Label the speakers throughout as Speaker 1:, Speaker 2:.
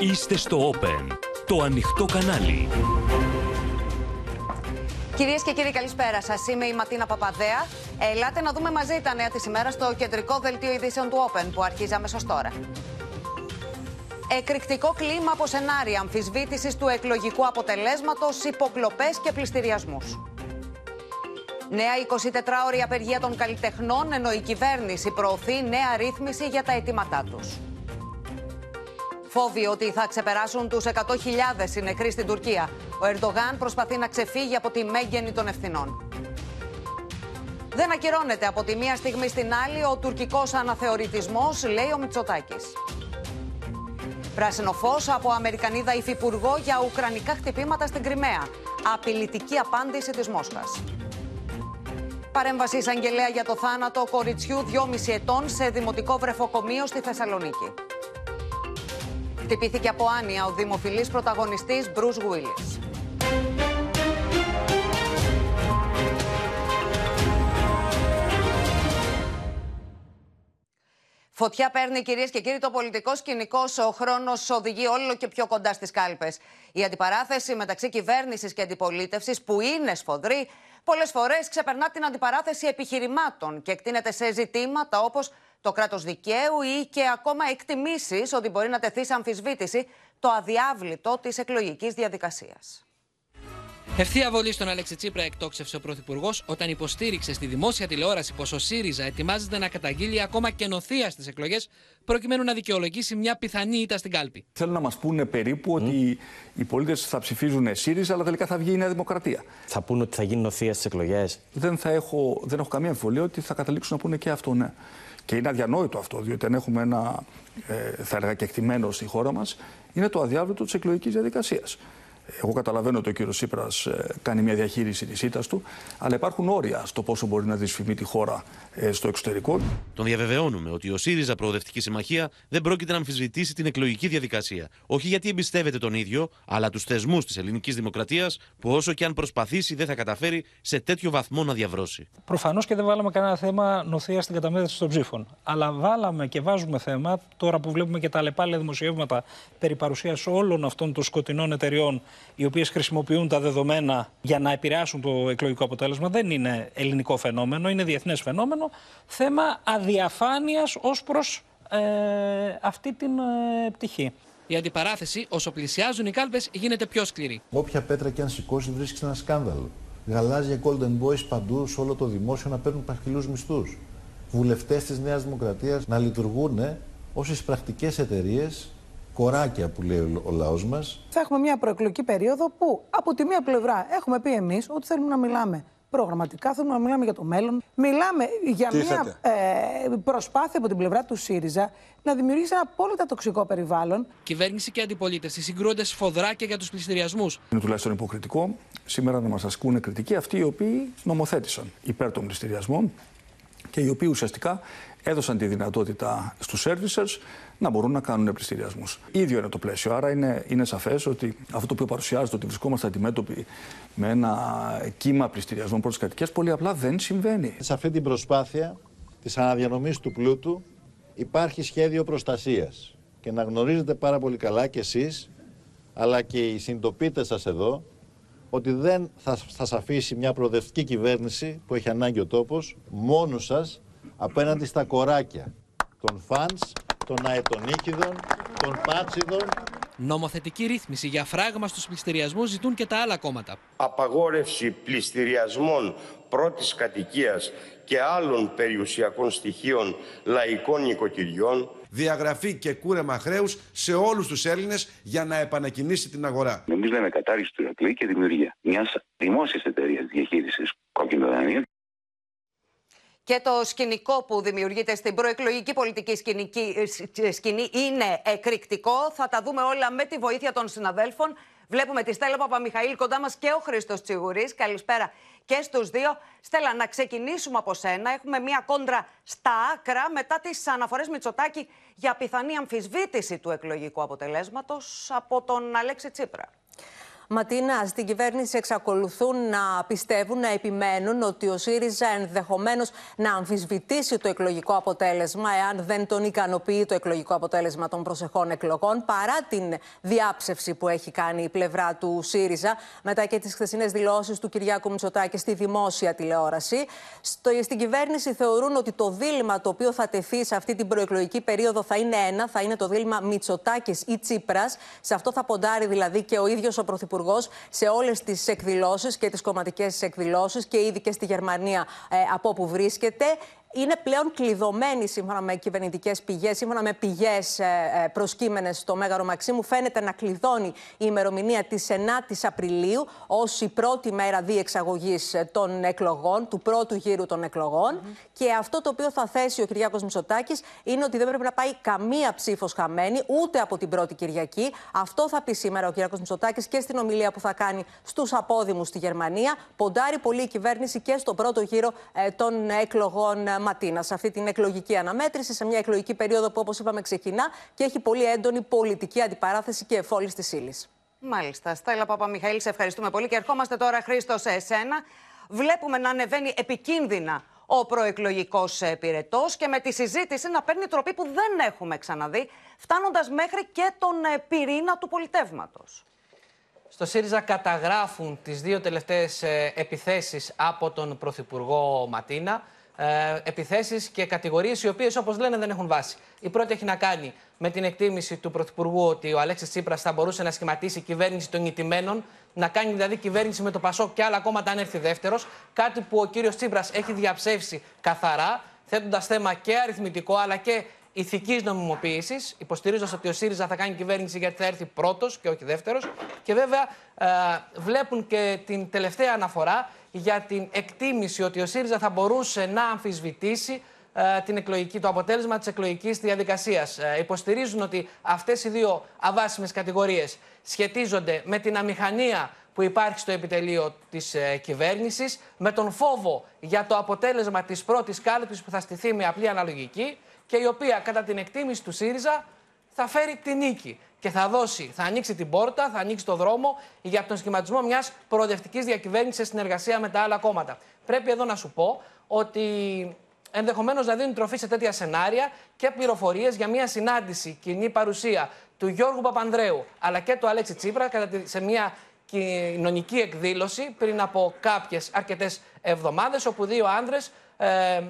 Speaker 1: Είστε στο Open, το ανοιχτό κανάλι.
Speaker 2: Κυρίες και κύριοι, καλησπέρα σας. Είμαι η Ματίνα Παπαδέα. Ελάτε να δούμε μαζί τα νέα της ημέρας στο κεντρικό δελτίο ειδήσεων του Open που αρχίζει αμέσως τώρα. Εκρηκτικό κλίμα από σενάρια αμφισβήτησης του εκλογικού αποτελέσματος, υποκλοπές και πληστηριασμούς. Νέα 24ωρη απεργία των καλλιτεχνών, ενώ η κυβέρνηση προωθεί νέα ρύθμιση για τα αιτήματά τους. Φόβοι ότι θα ξεπεράσουν τους 100.000 οι νεκροί στην Τουρκία. Ο Ερντογάν προσπαθεί να ξεφύγει από τη μέγενη των ευθυνών. Δεν ακυρώνεται από τη μία στιγμή στην άλλη ο τουρκικός αναθεωρητισμός, λέει ο Μητσοτάκης. Πράσινο φως από Αμερικανίδα υφυπουργό για ουκρανικά χτυπήματα στην Κρυμαία. Απειλητική απάντηση της Μόσχας. Παρέμβαση εισαγγελέα για το θάνατο κοριτσιού 2,5 ετών σε δημοτικό βρεφοκομείο στη Θεσσαλονίκη. Χτυπήθηκε από άνοια ο δημοφιλής πρωταγωνιστής Bruce Willis. Φωτιά παίρνει κυρίες και κύριοι το πολιτικό σκηνικό. Ο χρόνος οδηγεί όλο και πιο κοντά στις κάλπες. Η αντιπαράθεση μεταξύ κυβέρνησης και αντιπολίτευσης, που είναι σφοδρή, πολλές φορές ξεπερνά την αντιπαράθεση επιχειρημάτων και εκτείνεται σε ζητήματα όπως το κράτος δικαίου ή και ακόμα εκτιμήσεις ότι μπορεί να τεθεί σε αμφισβήτηση το αδιάβλητο της εκλογικής διαδικασίας.
Speaker 3: Ευθεία βολή στον Αλέξη Τσίπρα εκτόξευσε ο Πρωθυπουργός όταν υποστήριξε στη δημόσια τηλεόραση πως ο ΣΥΡΙΖΑ ετοιμάζεται να καταγγείλει ακόμα και νοθεία στις εκλογές προκειμένου να δικαιολογήσει μια πιθανή ήττα στην κάλπη.
Speaker 4: Θέλουν να μας πούνε περίπου ότι οι πολίτες θα ψηφίζουν ΣΥΡΙΖΑ, αλλά τελικά θα βγει η Νέα Δημοκρατία.
Speaker 5: Θα πούνε ότι θα γίνει νοθεία στις εκλογές;
Speaker 4: Δεν, θα έχω, δεν έχω καμία αμφιβολία ότι θα καταλήξουν να πούνε και αυτό, ναι. Και είναι αδιανόητο αυτό, διότι αν έχουμε ένα, ε, θα έλεγα, κεκτημένος στη χώρα μας, είναι το αδιάβλητο της εκλογικής διαδικασίας. Εγώ καταλαβαίνω ότι ο κύριος Σύπρα ε, κάνει μια διαχείριση της ήττας του, αλλά υπάρχουν όρια στο πόσο μπορεί να δυσφημεί τη χώρα ε, στο εξωτερικό.
Speaker 6: Τον διαβεβαιώνουμε ότι ο ΣΥΡΙΖΑ Προοδευτική Συμμαχία δεν πρόκειται να αμφισβητήσει την εκλογική διαδικασία. Όχι γιατί εμπιστεύεται τον ίδιο, αλλά τους θεσμούς της ελληνικής δημοκρατίας, που όσο και αν προσπαθήσει δεν θα καταφέρει σε τέτοιο βαθμό να διαβρώσει.
Speaker 7: Προφανώς και δεν βάλαμε κανένα θέμα νοθείας στην καταμέτρηση των ψήφων. Αλλά βάλαμε και βάζουμε θέμα, τώρα που βλέπουμε και τα λεπάλαια δημοσιεύματα περί παρουσίας όλων αυτών των σκοτεινών εταιριών οι οποίες χρησιμοποιούν τα δεδομένα για να επηρεάσουν το εκλογικό αποτέλεσμα. Δεν είναι ελληνικό φαινόμενο, είναι διεθνές φαινόμενο. Θέμα αδιαφάνειας ως προς ε, αυτή την ε, πτυχή.
Speaker 3: Η αντιπαράθεση, όσο πλησιάζουν οι κάλπες, γίνεται πιο σκληρή.
Speaker 8: Όποια πέτρα και αν σηκώσει, βρίσκει ένα σκάνδαλο. Γαλάζια Golden Boys παντού σε όλο το δημόσιο να παίρνουν παχυλούς μισθούς. Βουλευτές της Νέας Δημοκρατίας να λειτουργούν ως πρακτικέ εταιρείες κοράκια που λέει ο λαός μας.
Speaker 9: Θα έχουμε μια προεκλογική περίοδο που από τη μία πλευρά έχουμε πει εμείς ότι θέλουμε να μιλάμε προγραμματικά, θέλουμε να μιλάμε για το μέλλον. Μιλάμε για μια ε, προσπάθεια από την πλευρά του ΣΥΡΙΖΑ να δημιουργήσει ένα απόλυτα τοξικό περιβάλλον.
Speaker 3: Κυβέρνηση και αντιπολίτευση συγκρούονται σφοδράκια για τους πληστηριασμούς.
Speaker 4: Είναι τουλάχιστον υποκριτικό σήμερα να μας ασκούν κριτική αυτοί οι οποίοι νομοθέτησαν υπέρ των πληστηριασμών και οι οποίοι ουσιαστικά έδωσαν τη δυνατότητα στους servicers να μπορούν να κάνουν πληστηριασμού. ίδιο είναι το πλαίσιο. Άρα είναι, είναι σαφές ότι αυτό το οποίο παρουσιάζεται ότι βρισκόμαστε αντιμέτωποι με ένα κύμα πληστηριασμών προ τι κατοικίε πολύ απλά δεν συμβαίνει.
Speaker 8: Σε αυτή την προσπάθεια της αναδιανομής του πλούτου υπάρχει σχέδιο προστασίας. Και να γνωρίζετε πάρα πολύ καλά κι εσείς, αλλά και οι συντοπίτε σας εδώ, ότι δεν θα, θα σας αφήσει μια προοδευτική κυβέρνηση που έχει ανάγκη ο τόπος μόνος σας απέναντι στα κοράκια των φανς, των αετονίκηδων, των πάτσιδων.
Speaker 3: Νομοθετική ρύθμιση για φράγμα στους πληστηριασμούς ζητούν και τα άλλα κόμματα.
Speaker 10: Απαγόρευση πληστηριασμών πρώτης κατοικίας και άλλων περιουσιακών στοιχείων λαϊκών νοικοκυριών.
Speaker 11: Διαγραφή και κούρεμα χρέους σε όλους τους Έλληνες για να επανακινήσει την αγορά.
Speaker 12: Εμείς λέμε κατάργηση του Ηρακλή και δημιουργία μιας δημόσιας εταιρείας διαχείρισης κόκκινο δανείο
Speaker 2: και το σκηνικό που δημιουργείται στην προεκλογική πολιτική σκηνική, ε, σκηνή είναι εκρηκτικό. Θα τα δούμε όλα με τη βοήθεια των συναδέλφων. Βλέπουμε τη Στέλλα Παπαμιχαήλ κοντά μας και ο Χρήστος Τσιγουρής. Καλησπέρα και στους δύο. Στέλλα, να ξεκινήσουμε από σένα. Έχουμε μία κόντρα στα άκρα μετά τις αναφορές Μητσοτάκη για πιθανή αμφισβήτηση του εκλογικού αποτελέσματος από τον Αλέξη Τσίπρα.
Speaker 13: Ματίνα, στην κυβέρνηση εξακολουθούν να πιστεύουν, να επιμένουν ότι ο ΣΥΡΙΖΑ ενδεχομένως να αμφισβητήσει το εκλογικό αποτέλεσμα, εάν δεν τον ικανοποιεί το εκλογικό αποτέλεσμα των προσεχών εκλογών, παρά την διάψευση που έχει κάνει η πλευρά του ΣΥΡΙΖΑ, μετά και τις χθεσινές δηλώσεις του Κυριάκου Μητσοτάκη στη δημόσια τηλεόραση. Στο, στην κυβέρνηση θεωρούν ότι το δίλημα το οποίο θα τεθεί σε αυτή την προεκλογική περίοδο θα είναι ένα, θα είναι το δίλημα Μητσοτάκης ή Τσίπρας. Σε αυτό θα ποντάρει δηλαδή και ο ίδιος ο Πρωθυπουργός σε όλες τις εκδηλώσεις και τις κομματικές εκδηλώσεις και ήδη και στη Γερμανία ε, από όπου βρίσκεται είναι πλέον κλειδωμένη σύμφωνα με κυβερνητικές πηγές, σύμφωνα με πηγές ε, ε, προσκύμενες στο Μέγαρο Μαξίμου. Φαίνεται να κλειδώνει η ημερομηνία της 9η Απριλίου ως η πρώτη μέρα διεξαγωγής ε, των εκλογών, του πρώτου γύρου των εκλογών. Και αυτό το οποίο θα θέσει ο Κυριάκος Μητσοτάκης είναι ότι δεν πρέπει να πάει καμία ψήφος χαμένη, ούτε από την πρώτη Κυριακή. Αυτό θα πει σήμερα ο Κυριάκος Μητσοτάκης και στην ομιλία που θα κάνει στους απόδημους στη Γερμανία. Ποντάρει πολύ η κυβέρνηση και στο πρώτο γύρο των εκλογών Ματίνα, σε αυτή την εκλογική αναμέτρηση, σε μια εκλογική περίοδο που, όπως είπαμε, ξεκινά και έχει πολύ έντονη πολιτική αντιπαράθεση και εφόλης της ύλης.
Speaker 2: Μάλιστα. Στέλλα Παπαμιχαήλ, σε ευχαριστούμε πολύ. Και ερχόμαστε τώρα, Χρήστος, σε εσένα. Βλέπουμε να ανεβαίνει επικίνδυνα ο προεκλογικός πυρετό και με τη συζήτηση να παίρνει τροπή που δεν έχουμε ξαναδεί, φτάνοντας μέχρι και τον ε, πυρήνα του πολιτεύματος.
Speaker 14: Στο ΣΥΡΙΖΑ καταγράφουν τις δύο τελευταίες ε, επιθέσεις από τον Πρωθυπουργό Ματίνα ε, επιθέσεις και κατηγορίες οι οποίες, όπως λένε, δεν έχουν βάση. Η πρώτη έχει να κάνει με την εκτίμηση του Πρωθυπουργού ότι ο Αλέξης Τσίπρας θα μπορούσε να σχηματίσει κυβέρνηση των ηττημένων, να κάνει δηλαδή κυβέρνηση με το Πασόκ και άλλα κόμματα αν έρθει δεύτερος. Κάτι που ο κύριος Τσίπρας έχει διαψεύσει καθαρά, θέτοντας θέμα και αριθμητικό αλλά και ηθικής νομιμοποίησης, υποστηρίζοντας ότι ο ΣΥΡΙΖΑ θα κάνει κυβέρνηση γιατί θα έρθει πρώτος και όχι δεύτερος. Και βέβαια ε, βλέπουν και την τελευταία αναφορά για την εκτίμηση ότι ο ΣΥΡΙΖΑ θα μπορούσε να αμφισβητήσει ε, την εκλογική, το αποτέλεσμα της εκλογικής διαδικασίας. Ε, υποστηρίζουν ότι αυτές οι δύο αβάσιμες κατηγορίες σχετίζονται με την αμηχανία που υπάρχει στο επιτελείο της ε, κυβέρνησης, με τον φόβο για το αποτέλεσμα της πρώτης κάλυψης που θα στηθεί με απλή αναλογική και η οποία κατά την εκτίμηση του ΣΥΡΙΖΑ θα φέρει τη νίκη και θα δώσει, θα ανοίξει την πόρτα, θα ανοίξει το δρόμο για τον σχηματισμό μιας προοδευτικής διακυβέρνησης σε συνεργασία με τα άλλα κόμματα. Πρέπει εδώ να σου πω ότι ενδεχομένως να δίνουν τροφή σε τέτοια σενάρια και πληροφορίες για μια συνάντηση, κοινή παρουσία του Γιώργου Παπανδρέου αλλά και του Αλέξη Τσίπρα σε μια κοινωνική εκδήλωση πριν από κάποιες αρκετές εβδομάδες, όπου δύο άνδρες ε,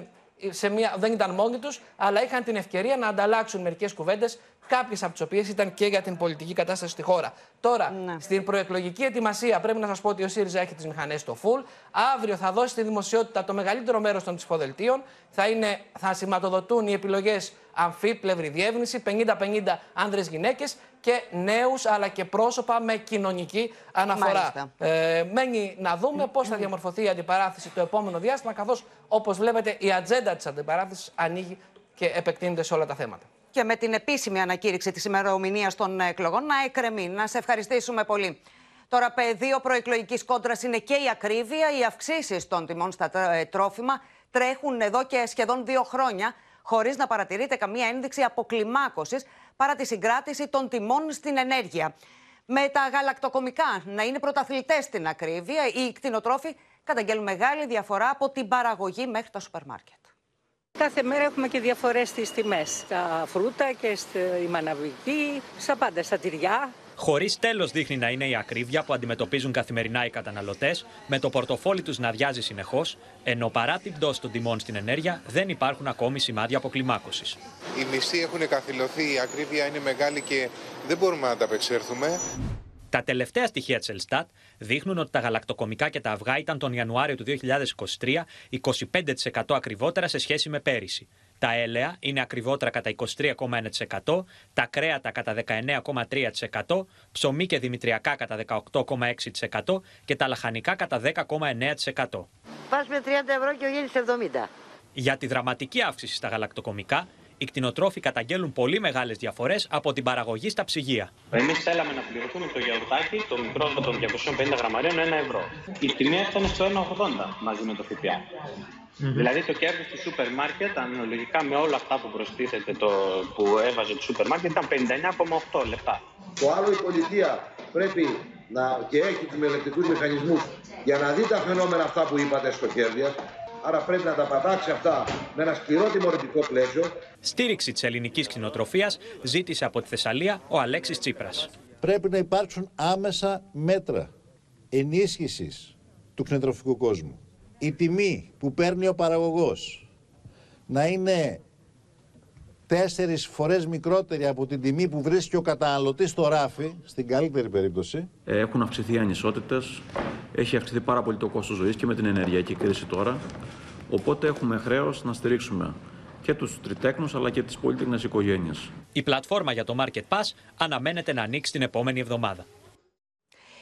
Speaker 14: σε μια, δεν ήταν μόνοι τους, αλλά είχαν την ευκαιρία να ανταλλάξουν μερικές κουβέντες κάποιες από τις οποίες ήταν και για την πολιτική κατάσταση στη χώρα. Τώρα, ναι. στην προεκλογική ετοιμασία, πρέπει να σας πω ότι ο ΣΥΡΙΖΑ έχει τις μηχανές στο full. Αύριο θα δώσει στη δημοσιότητα το μεγαλύτερο μέρος των ψηφοδελτίων. Θα, θα σηματοδοτούν οι επιλογές αμφίπλευρη διεύνηση, 50-50 άνδρε-γυναίκε και νέους αλλά και πρόσωπα με κοινωνική αναφορά. Ε, μένει να δούμε πώς θα διαμορφωθεί η αντιπαράθεση το επόμενο διάστημα, καθώς όπως βλέπετε η ατζέντα της αντιπαράθεσης ανοίγει και επεκτείνεται σε όλα τα θέματα
Speaker 2: και με την επίσημη ανακήρυξη της ημερομηνίας των εκλογών να εκκρεμεί. Να σε ευχαριστήσουμε πολύ. Τώρα, πεδίο προεκλογικής κόντρας είναι και η ακρίβεια. Οι αυξήσεις των τιμών στα ε, τρόφιμα τρέχουν εδώ και σχεδόν δύο χρόνια, χωρίς να παρατηρείται καμία ένδειξη αποκλιμάκωσης παρά τη συγκράτηση των τιμών στην ενέργεια. Με τα γαλακτοκομικά να είναι πρωταθλητές στην ακρίβεια, οι κτηνοτρόφοι καταγγέλνουν μεγάλη διαφορά από την παραγωγή μέχρι τα σούπερ μάρκετ.
Speaker 15: Κάθε μέρα έχουμε και διαφορές στις τιμές. Στα φρούτα και στη μαναβική, στα πάντα, στα τυριά.
Speaker 16: Χωρίς τέλος δείχνει να είναι η ακρίβεια που αντιμετωπίζουν καθημερινά οι καταναλωτές, με το πορτοφόλι τους να αδειάζει συνεχώς, ενώ παρά την πτώση των τιμών στην ενέργεια δεν υπάρχουν ακόμη σημάδια αποκλιμάκωσης.
Speaker 17: Οι μισθοί έχουν καθυλωθεί, η ακρίβεια είναι μεγάλη και δεν μπορούμε να ανταπεξέλθουμε.
Speaker 16: Τα τελευταία στοιχεία της Ελστάτ δείχνουν ότι τα γαλακτοκομικά και τα αυγά ήταν τον Ιανουάριο του 2023 25% ακριβότερα σε σχέση με πέρυσι. Τα έλαια είναι ακριβότερα κατά 23,1%, τα κρέατα κατά 19,3%, ψωμί και δημητριακά κατά 18,6% και τα λαχανικά κατά 10,9%.
Speaker 18: Πας με 30 ευρώ και ο 70.
Speaker 16: Για τη δραματική αύξηση στα γαλακτοκομικά, οι κτηνοτρόφοι καταγγέλουν πολύ μεγάλες διαφορές από την παραγωγή στα ψυγεία.
Speaker 19: Εμείς θέλαμε να πληρωθούμε το γιαουρτάκι, το μικρό των 250 γραμμαρίων, 1 ευρώ. Η τιμή έφτανε στο 1,80 μαζί με το ΦΠΑ. Δηλαδή το κέρδος του σούπερ μάρκετ, αναλογικά με όλα αυτά που προστίθεται το, που έβαζε το σούπερ μάρκετ, ήταν 59,8 λεπτά.
Speaker 10: Το άλλο η πολιτεία πρέπει να, και έχει τους μελετικούς μηχανισμούς για να δει τα φαινόμενα αυτά που είπατε στο Κέρδια. Άρα πρέπει να τα πατάξει αυτά με ένα σκληρό τιμωρητικό πλαίσιο.
Speaker 16: Στήριξη της ελληνικής κτηνοτροφίας ζήτησε από τη Θεσσαλία ο Αλέξης Τσίπρας.
Speaker 8: Πρέπει να υπάρξουν άμεσα μέτρα ενίσχυσης του κτηνοτροφικού κόσμου. Η τιμή που παίρνει ο παραγωγός να είναι τέσσερις φορές μικρότερη από την τιμή που βρίσκει ο καταναλωτής στο ράφι, στην καλύτερη περίπτωση.
Speaker 20: Έχουν αυξηθεί οι ανισότητες, έχει αυξηθεί πάρα πολύ το κόστος ζωής και με την ενεργειακή κρίση τώρα. Οπότε έχουμε χρέος να στηρίξουμε και τους τριτέκνους αλλά και τις πολύτεκνες οικογένειες.
Speaker 16: Η πλατφόρμα για το Market Pass αναμένεται να ανοίξει την επόμενη εβδομάδα.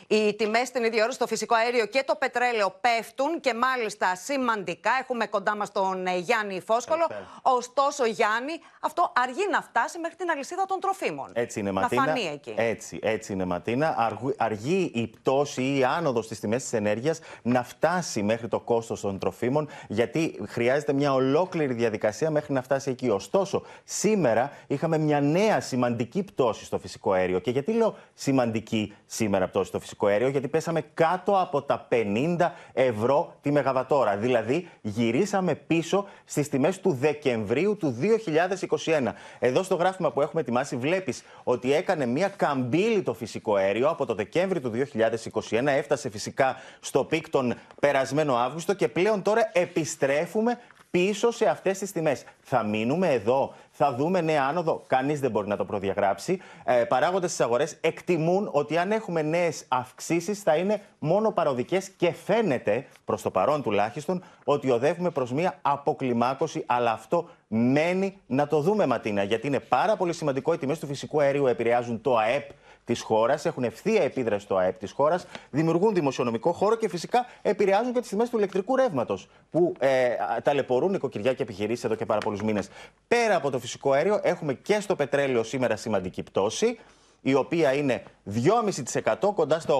Speaker 2: Οι τιμές στην ίδια ώρα στο φυσικό αέριο και το πετρέλαιο πέφτουν και μάλιστα σημαντικά. Έχουμε κοντά μας τον ε, Γιάννη Φόσκολο. Ωστόσο, Γιάννη, αυτό αργεί να φτάσει μέχρι την αλυσίδα των τροφίμων.
Speaker 21: Έτσι είναι,
Speaker 2: να
Speaker 21: Ματίνα.
Speaker 2: φανεί εκεί.
Speaker 21: Έτσι, έτσι είναι, Ματίνα. Αργού, αργεί η πτώση ή η άνοδος στις τιμές της ενέργειας να φτάσει μέχρι το κόστος των τροφίμων, γιατί χρειάζεται μια ολόκληρη διαδικασία μέχρι να φτάσει εκεί. Ωστόσο, σήμερα είχαμε μια νέα σημαντική πτώση στο φυσικό αέριο. Και γιατί λέω σημαντική σήμερα πτώση στο φυσικό αέριο, γιατί πέσαμε κάτω από τα 50 ευρώ τη μεγαβατόρα. Δηλαδή, γυρίσαμε πίσω στις τιμές του Δεκεμβρίου του 2021. Εδώ στο γράφημα που έχουμε ετοιμάσει, βλέπεις ότι έκανε μια καμπύλη το φυσικό αέριο από το Δεκέμβριο του 2021. Έφτασε φυσικά στο peak τον περασμένο Αύγουστο και πλέον τώρα επιστρέφουμε πίσω σε αυτές τις τιμές. Θα μείνουμε εδώ, θα δούμε νέα άνοδο. Κανείς δεν μπορεί να το προδιαγράψει. Ε, Παράγοντες στις αγορές εκτιμούν ότι αν έχουμε νέες αυξήσεις θα είναι μόνο παροδικές και φαίνεται, προς το παρόν τουλάχιστον, ότι οδεύουμε προς μία αποκλιμάκωση. Αλλά αυτό μένει να το δούμε, Ματίνα, γιατί είναι πάρα πολύ σημαντικό. Οι τιμές του φυσικού αερίου επηρεάζουν το ΑΕΠ της χώρας, έχουν ευθεία επίδραση στο ΑΕΠ της χώρας, δημιουργούν δημοσιονομικό χώρο και φυσικά επηρεάζουν και τις τιμές του ηλεκτρικού ρεύματος, που ε, ταλαιπωρούν νοικοκυριά και επιχειρήσεις εδώ και πάρα πολλούς μήνες. Πέρα από το φυσικό αέριο, έχουμε και στο πετρέλαιο σήμερα σημαντική πτώση η οποία είναι 2,5% κοντά στα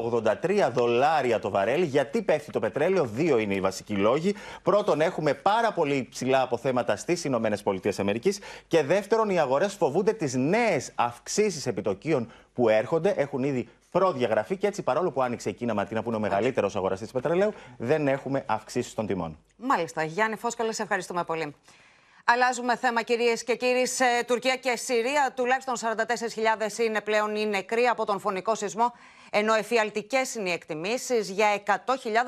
Speaker 21: 83 δολάρια το βαρέλι. Γιατί πέφτει το πετρέλαιο, δύο είναι οι βασικοί λόγοι. Πρώτον, έχουμε πάρα πολύ ψηλά αποθέματα στις Ηνωμένες Πολιτείες Αμερικής. Και δεύτερον, οι αγορές φοβούνται τις νέες αυξήσεις επιτοκίων που έρχονται. Έχουν ήδη προδιαγραφεί και έτσι, παρόλο που άνοιξε η Κίνα Ματίνα, που είναι ο μεγαλύτερος αγοραστής πετρελαίου, δεν έχουμε αυξήσεις των τιμών.
Speaker 2: Μάλιστα. Γιάννη Φόσκολο, σε ευχαριστούμε πολύ. Αλλάζουμε θέμα, κυρίες και κύριοι. Σε Τουρκία και Συρία, τουλάχιστον 44.000 είναι πλέον οι νεκροί από τον φωνικό σεισμό, ενώ εφιαλτικές είναι οι εκτιμήσεις για 100.000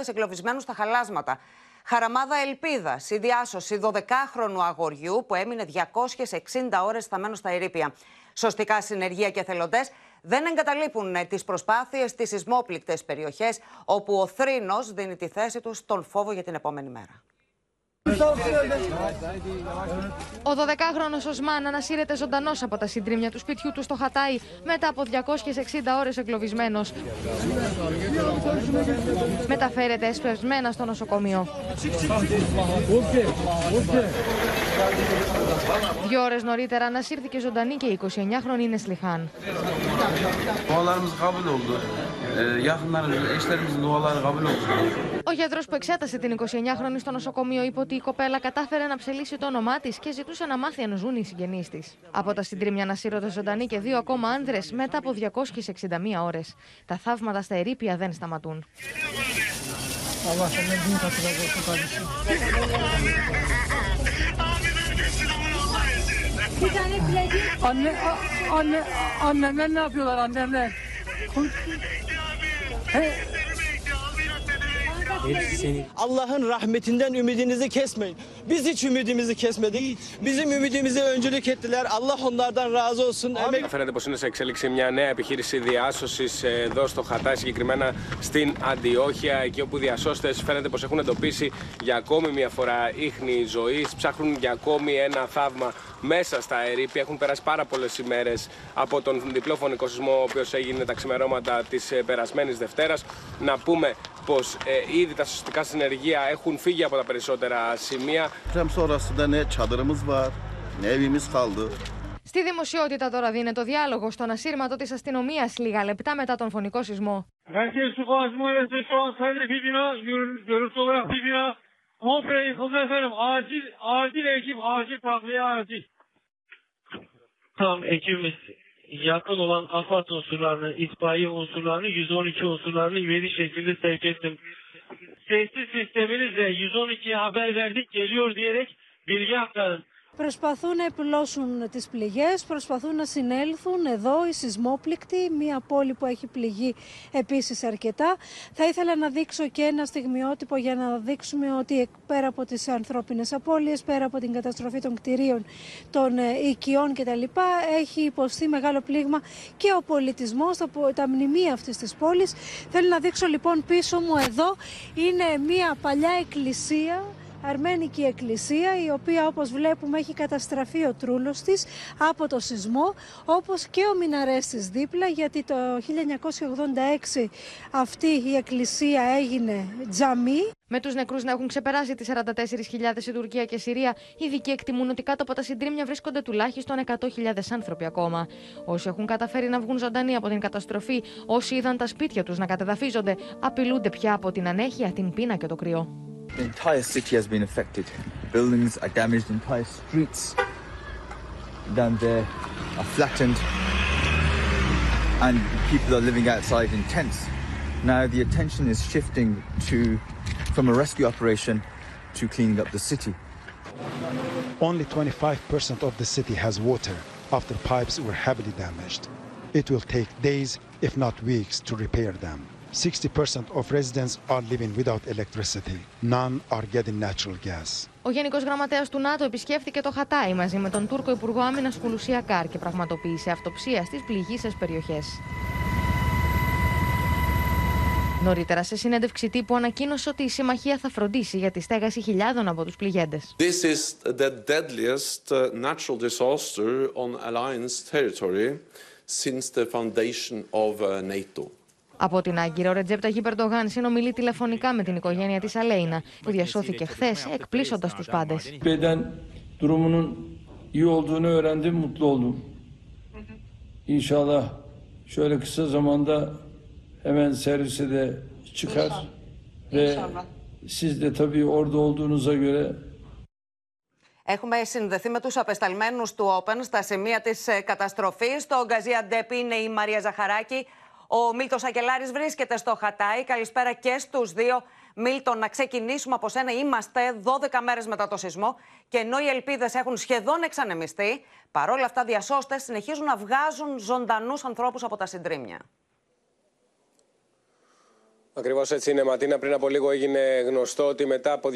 Speaker 2: εγκλωβισμένους στα χαλάσματα. Χαραμάδα ελπίδας, η διάσωση 12χρονου αγοριού που έμεινε 260 ώρες σταμένος στα ερήπια. Σωστικά συνεργεία και θελοντέ δεν εγκαταλείπουν τις προσπάθειες στι σεισμόπληκτες περιοχές, όπου ο θρήνος δίνει τη θέση του στον φόβο για την επόμενη μέρα.
Speaker 22: Ο 12χρονο Οσμάν ανασύρεται ζωντανός από τα συντρίμια του σπιτιού του στο Χατάι μετά από 260 ώρες εγκλωβισμένος. Μεταφέρεται εσπευσμένα στο νοσοκομείο. Δύο ώρες νωρίτερα ανασύρθηκε ζωντανή και η 29χρονη Νεσλιχάν. Ο γιατρό που εξέτασε την 29χρονη στο νοσοκομείο είπε ότι η κοπέλα κατάφερε να ψελίσει το όνομά τη και ζητούσε να μάθει αν ζουν οι συγγενεί τη. Από τα συντρίμια ανασύρωται ζωντανή και δύο ακόμα άνδρε μετά από 261 ώρε. Τα θαύματα στα ερήπια δεν σταματούν.
Speaker 23: Anne, anne, annemler ne yapıyorlar annemler?
Speaker 24: Allah'ın rahmetinden ümidinizi kesmeyin. Biz hiç ümidimizi kesmedik. Bizim ümidimize öncülük ettiler. Allah onlardan razı olsun. Emek...
Speaker 25: Φαίνεται πως είναι σε εξέλιξη μια νέα επιχείρηση διάσωσης εδώ στο Χατάι, συγκεκριμένα στην Αντιόχεια, εκεί όπου διασώστες φαίνεται πως έχουν εντοπίσει για ακόμη μια φορά ίχνη ζωής. Ψάχνουν για ακόμη ένα θαύμα μέσα στα ερήπια. Έχουν περάσει πάρα πολλέ ημέρε από τον διπλό φωνικό σεισμό, ο οποίο έγινε τα ξημερώματα τη περασμένη Δευτέρα. Να πούμε πω ε, ήδη τα σωστικά συνεργεία έχουν φύγει από τα περισσότερα σημεία.
Speaker 22: Στη δημοσιότητα τώρα δίνεται το διάλογο στον ασύρματο τη αστυνομία λίγα λεπτά μετά τον φωνικό σεισμό.
Speaker 23: Muhabire yıkıldı efendim. Acil, acil ekip, acil takviye acil. Tam ekibimiz yakın olan afat unsurlarını, itfaiye unsurlarını, 112 unsurlarını üyeli şekilde sevk ettim. Sessiz sisteminizle 112'ye haber verdik geliyor diyerek bilgi aktarın.
Speaker 26: Προσπαθούν να επιλώσουν τις πληγές, προσπαθούν να συνέλθουν εδώ οι σεισμόπληκτοι, μια πόλη που έχει πληγεί επίσης αρκετά. Θα ήθελα να δείξω και ένα στιγμιότυπο για να δείξουμε ότι πέρα από τις ανθρώπινες απώλειες, πέρα από την καταστροφή των κτηρίων, των ε, οικειών κτλ. έχει υποστεί μεγάλο πλήγμα και ο πολιτισμός, τα, τα μνημεία αυτής της πόλης. Θέλω να δείξω λοιπόν πίσω μου εδώ, είναι μια παλιά εκκλησία αρμένικη εκκλησία η οποία όπως βλέπουμε έχει καταστραφεί ο τρούλος της από το σεισμό όπως και ο μιναρές της δίπλα γιατί το 1986 αυτή η εκκλησία έγινε τζαμί.
Speaker 22: Με τους νεκρούς να έχουν ξεπεράσει τις 44.000 η Τουρκία και Συρία, οι ειδικοί εκτιμούν ότι κάτω από τα συντρίμια βρίσκονται τουλάχιστον 100.000 άνθρωποι ακόμα. Όσοι έχουν καταφέρει να βγουν ζωντανοί από την καταστροφή, όσοι είδαν τα σπίτια τους να κατεδαφίζονται, απειλούνται πια από την ανέχεια, την πείνα και το κρυό.
Speaker 27: The entire city has been affected. Buildings are damaged, entire streets down there are flattened, and people are living outside in tents. Now the attention is shifting to from a rescue operation to cleaning up the city.
Speaker 28: Only 25% of the city has water after pipes were heavily damaged. It will take days, if not weeks, to repair them. 60% of residents are living without electricity. None are getting natural gas.
Speaker 22: Ο Γενικός Γραμματέας του ΝΑΤΟ επισκέφθηκε το Χατάι μαζί με τον Τούρκο Υπουργό Άμυνας Κουλουσία Κάρ και πραγματοποίησε αυτοψία στις πληγήσεις περιοχές. Νωρίτερα, σε συνέντευξη τύπου, ανακοίνωσε ότι η συμμαχία θα φροντίσει για τη στέγαση χιλιάδων από τους πληγέντες.
Speaker 1: This is the deadliest uh, natural disaster on alliance territory since the foundation of uh, NATO.
Speaker 22: Από την Άγκυρα, ο Ρετζέπ Ταγί Περντογάν συνομιλεί τηλεφωνικά με την οικογένεια της Αλέινα, που διασώθηκε χθες, εκπλήσοντας τους πάντες.
Speaker 29: durumunun iyi olduğunu öğrendim, mutlu oldum. İnşallah şöyle kısa zamanda hemen servise de çıkar ve siz de tabii orada olduğunuza göre
Speaker 2: Έχουμε συνδεθεί με τους απεσταλμένους του Open στα σημεία της καταστροφής. Στο Γκαζία Ντέπ είναι η Μαρία Ζαχαράκη. Ο Μίλτος Ακελάρη βρίσκεται στο Χατάι. Καλησπέρα και στους δύο. Μίλτο, να ξεκινήσουμε από σένα. Είμαστε 12 μέρες μετά το σεισμό και ενώ οι ελπίδες έχουν σχεδόν εξανεμιστεί, παρόλα αυτά διασώστες συνεχίζουν να βγάζουν ζωντανούς ανθρώπους από τα συντρίμια.
Speaker 25: Ακριβώς έτσι είναι, Ματίνα. Πριν από λίγο έγινε γνωστό ότι μετά από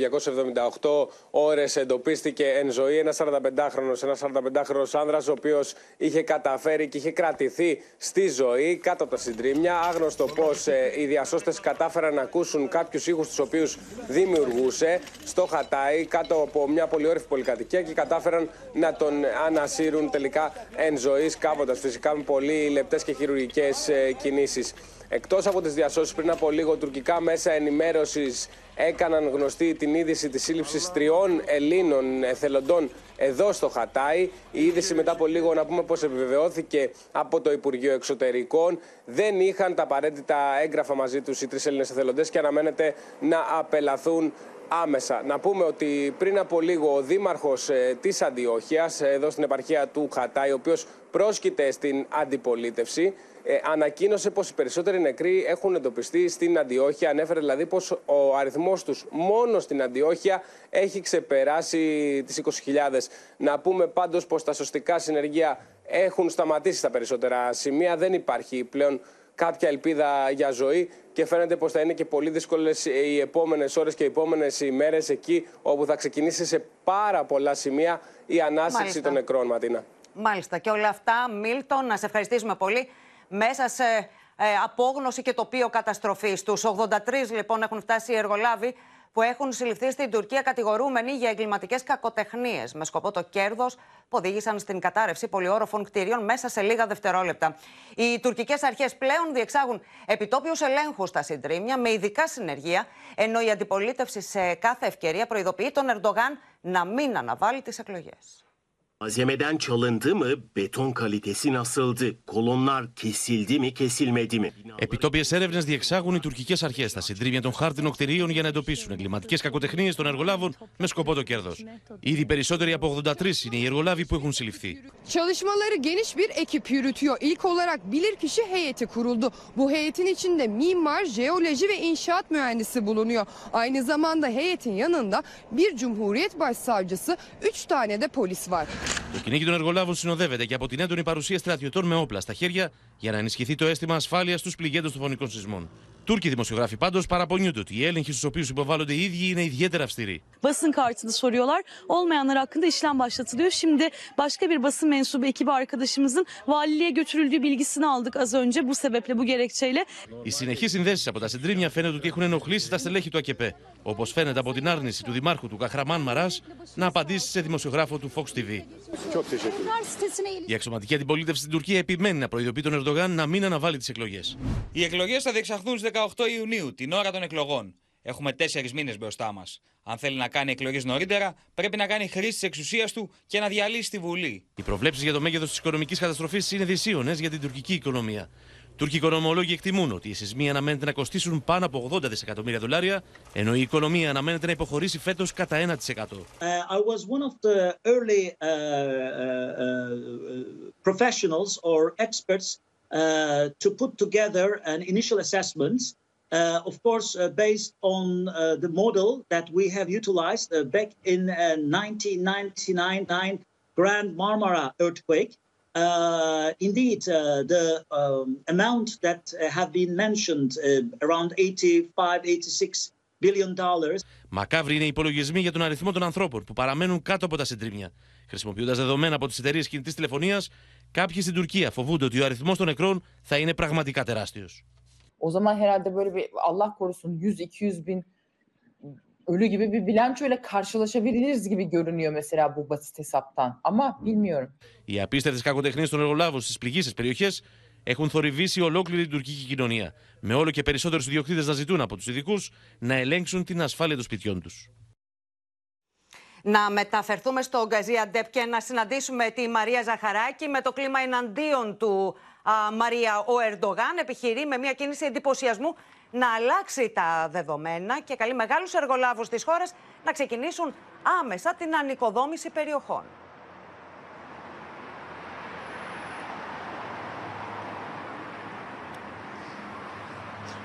Speaker 25: 278 ώρες εντοπίστηκε εν ζωή ένας 45χρονο, ένας 45χρονο άνδρας, ο οποίος είχε καταφέρει και είχε κρατηθεί στη ζωή κάτω από τα συντρίμια. Άγνωστο πώ ε, οι διασώστες κατάφεραν να ακούσουν κάποιους ήχους τους οποίους δημιουργούσε στο Χατάι κάτω από μια πολυόρυφη πολυκατοικία και κατάφεραν να τον ανασύρουν τελικά εν ζωής, κάποντα φυσικά με πολύ λεπτές και χειρουργικές ε, κινήσεις. Εκτός από τις διασώσεις, πριν από λίγο, τουρκικά μέσα ενημέρωσης έκαναν γνωστή την είδηση της σύλληψης τριών Ελλήνων εθελοντών εδώ στο Χατάι. Η είδηση μετά από λίγο να πούμε πως επιβεβαιώθηκε από το Υπουργείο Εξωτερικών. Δεν είχαν τα απαραίτητα έγγραφα μαζί τους οι τρεις Έλληνες εθελοντές και αναμένεται να απελαθούν άμεσα. Να πούμε ότι πριν από λίγο ο δήμαρχος ε, της Αντιόχειας, εδώ στην επαρχία του Χατάι, ο οποίος πρόσκειται στην αντιπολίτευση, ε, ανακοίνωσε πως οι περισσότεροι νεκροί έχουν εντοπιστεί στην Αντιόχεια. Ανέφερε δηλαδή πως ο αριθμός τους μόνο στην Αντιόχεια έχει ξεπεράσει τις 20.000. Να πούμε πάντως πως τα σωστικά συνεργεία έχουν σταματήσει στα περισσότερα σημεία. Δεν υπάρχει πλέον κάποια ελπίδα για ζωή και φαίνεται πως θα είναι και πολύ δύσκολες οι επόμενες ώρες και οι επόμενες ημέρες εκεί όπου θα ξεκινήσει σε πάρα πολλά σημεία η ανάσυρση των νεκρών, Ματίνα.
Speaker 2: Μάλιστα. Και όλα αυτά, Μίλτον, να σε ευχαριστήσουμε πολύ μέσα σε ε, απόγνωση και τοπίο καταστροφής. Τους 83 λοιπόν έχουν φτάσει οι εργολάβοι που έχουν συλληφθεί στην Τουρκία κατηγορούμενοι για εγκληματικές κακοτεχνίες με σκοπό το κέρδος που οδήγησαν στην κατάρρευση πολυόροφων κτηρίων μέσα σε λίγα δευτερόλεπτα. Οι τουρκικές αρχές πλέον διεξάγουν επιτόπιους ελέγχους στα συντρίμια με ειδικά συνεργεία, ενώ η αντιπολίτευση σε κάθε ευκαιρία προειδοποιεί τον Ερντογάν να μην αναβάλει τις εκλογές.
Speaker 5: Malzemeden çalındı mı? Beton kalitesi nasıldı? Kolonlar kesildi mi, kesilmedi mi?
Speaker 6: Επιτόπιε έρευνε διεξάγουν οι τουρκικέ αρχέ στα συντρίμια των χάρτινων κτηρίων για να εντοπίσουν εγκληματικέ κακοτεχνίε των εργολάβων με σκοπό το κέρδο. Ήδη περισσότεροι από 83 είναι οι εργολάβοι που έχουν συλληφθεί.
Speaker 30: Çalışmaları geniş bir ekip yürütüyor. İlk olarak bilirkişi heyeti kuruldu. Bu heyetin içinde mimar, jeoloji ve inşaat mühendisi bulunuyor. Aynı zamanda heyetin yanında bir Cumhuriyet Başsavcısı, üç tane de polis var.
Speaker 6: Το κυνήγι των εργολάβων συνοδεύεται και από την έντονη παρουσία στρατιωτών με όπλα στα χέρια για να ενισχυθεί το αίσθημα ασφάλειας στους πληγέντες των φωνικών σεισμών. Τούρκοι δημοσιογράφοι πάντως παραπονιούνται ότι οι έλεγχοι στους οποίους υποβάλλονται οι ίδιοι είναι iδιαίτερα αυστηροί.
Speaker 31: Basın kartını soruyorlar. Olmayanlar hakkında işlem başlatılıyor. Şimdi başka bir basın mensubu ekibi arkadaşımızın valiliğe götürüldüğü bilgisini aldık az önce. Bu sebeple bu gerekçeyle.
Speaker 6: Οι συνεχείς συνδέσεις από τα συντρίμια φαίνεται ότι έχουν ενοχλήσει τα στελέχη του ΑΚΕΠΕ. Όπως φαίνεται από την άρνηση του δημάρχου του Καχραμάν Μαράς να απαντήσει σε δημοσιογράφο του Fox TV. Η αξιωματική αντιπολίτευση στην Τουρκία επιμένει να προειδοποιεί τον Ερντογάν να μην αναβάλει τις εκλογές.
Speaker 32: Οι εκλογές θα διεξαχθούν στις 18 Ιουνίου, την ώρα των εκλογών. Έχουμε τέσσερις μήνες μπροστά μας. Αν θέλει να κάνει εκλογές νωρίτερα, πρέπει να κάνει χρήση της εξουσίας του και να διαλύσει τη Βουλή.
Speaker 6: Οι προβλέψεις για το μέγεθος της οικονομικής καταστροφής είναι δυσίωνες για την τουρκική οικονομία. Τούρκοι οικονομολόγοι εκτιμούν ότι οι σεισμοί αναμένεται να κοστίσουν πάνω από 80 δισεκατομμύρια δολάρια, ενώ η οικονομία αναμένεται να υποχωρήσει φέτο κατά 1%.
Speaker 33: Uh, I was one of the early uh, uh, uh, professionals or experts uh, to put together an initial assessment, uh, of course, uh, based on uh, the model that we have utilized uh, back in uh, 1999 Grand Marmara earthquake. Uh, indeed, uh, the um, amount that uh, have been mentioned, uh, around 85, 86 billion dollars,
Speaker 6: Μακάβροι είναι οι υπολογισμοί για τον αριθμό των ανθρώπων που παραμένουν κάτω από τα συντρίμια. Χρησιμοποιώντας δεδομένα από τις εταιρείες κινητής τηλεφωνίας, κάποιοι στην Τουρκία φοβούνται ότι ο αριθμός των νεκρών θα είναι πραγματικά τεράστιος.
Speaker 34: O zaman herhalde böyle bir Allah korusun 100-200 bin ölü gibi bir bilançoyla karşılaşabiliriz gibi görünüyor mesela bu basit hesaptan. Ama bilmiyorum.
Speaker 6: Οι απίστευτες κακοτεχνίες των εργολάβων στις πληγήσεις περιοχές έχουν θορυβήσει ολόκληρη την τουρκική κοινωνία, με όλο και περισσότερους ιδιοκτήτες να ζητούν από τους ειδικούς να ελέγξουν την ασφάλεια των σπιτιών τους.
Speaker 2: Να μεταφερθούμε στο Γκαζία και να συναντήσουμε τη Μαρία Ζαχαράκη με το κλίμα εναντίον του α, Μαρία. Ο Ερντογάν επιχειρεί με μια κίνηση εντυπωσιασμού να αλλάξει τα δεδομένα και καλεί μεγάλους εργολάβους της χώρας να ξεκινήσουν άμεσα την ανοικοδόμηση περιοχών.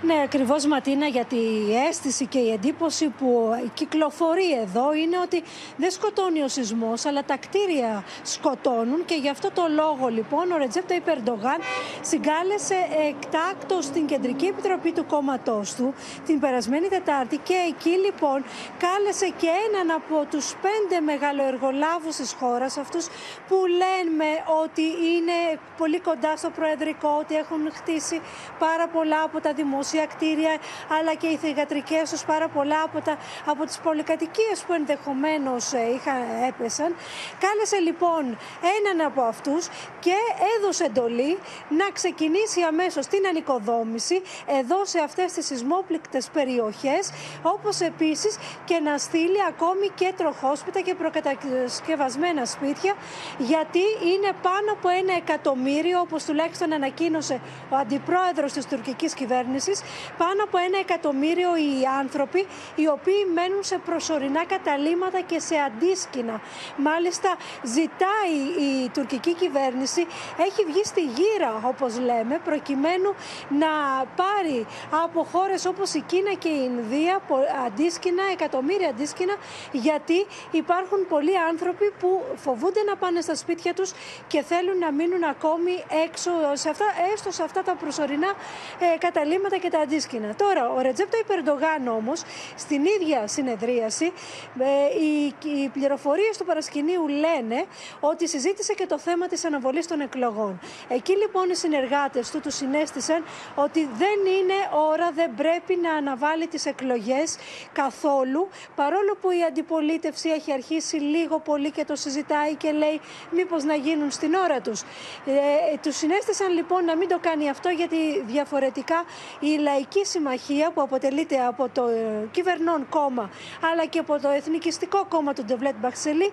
Speaker 26: Ναι, ακριβώς Ματίνα, γιατί η αίσθηση και η εντύπωση που κυκλοφορεί εδώ είναι ότι δεν σκοτώνει ο σεισμός, αλλά τα κτίρια σκοτώνουν και γι' αυτό το λόγο λοιπόν ο Ρετζέπ Ταϊπ Ερντογάν συγκάλεσε εκτάκτο στην Κεντρική Επιτροπή του κόμματός του την περασμένη Τετάρτη και εκεί λοιπόν κάλεσε και έναν από τους πέντε μεγαλοεργολάβους της χώρας, αυτούς που λένε ότι είναι πολύ κοντά στο Προεδρικό, ότι έχουν χτίσει πάρα πολλά από τα δημόσια κτίρια, αλλά και οι θηγατρικές τους πάρα πολλά από, τα, από τις πολυκατοικίες που ενδεχομένως ε, είχαν, έπεσαν. Κάλεσε λοιπόν έναν από αυτούς και έδωσε εντολή να ξεκινήσει αμέσως την ανοικοδόμηση εδώ σε αυτές τις σεισμόπληκτες περιοχές, όπως επίσης και να στείλει ακόμη και τροχόσπιτα και προκατασκευασμένα σπίτια, γιατί είναι πάνω από ένα εκατομμύριο, όπως τουλάχιστον ανακοίνωσε ο αντιπρόεδρος της τουρκικής κυβέρνησης, πάνω από ένα εκατομμύριο οι άνθρωποι οι οποίοι μένουν σε προσωρινά καταλήμματα και σε αντίσκηνα. Μάλιστα ζητάει η τουρκική κυβέρνηση, έχει βγει στη γύρα όπως λέμε, προκειμένου να πάρει από χώρες όπως η Κίνα και η Ινδία αντίσκηνα, εκατομμύρια αντίσκηνα, γιατί υπάρχουν πολλοί άνθρωποι που φοβούνται να πάνε στα σπίτια τους και θέλουν να μείνουν ακόμη έξω, σε αυτά, έστω σε αυτά τα προσωρινά ε, καταλήμματα και τα αντίσκηνα. Τώρα, ο Ρετζέπτο Υπερντογάν όμως, στην ίδια συνεδρίαση, ε, οι, οι πληροφορίες του παρασκηνίου λένε ότι συζήτησε και το θέμα της αναβολής των εκλογών. Εκεί λοιπόν οι συνεργάτες του τους συνέστησαν ότι δεν είναι ώρα, δεν πρέπει να αναβάλει τις εκλογές καθόλου, παρόλο που η αντιπολίτευση έχει αρχίσει λίγο πολύ και το συζητάει και λέει μήπως να γίνουν στην ώρα τους. Ε, τους συνέστησαν λοιπόν να μην το κάνει αυτό γιατί διαφορετικά η η Λαϊκή Συμμαχία που αποτελείται από το ε, κυβερνών κόμμα αλλά και από το Εθνικιστικό κόμμα του Ντεβλέτ Μπαξελή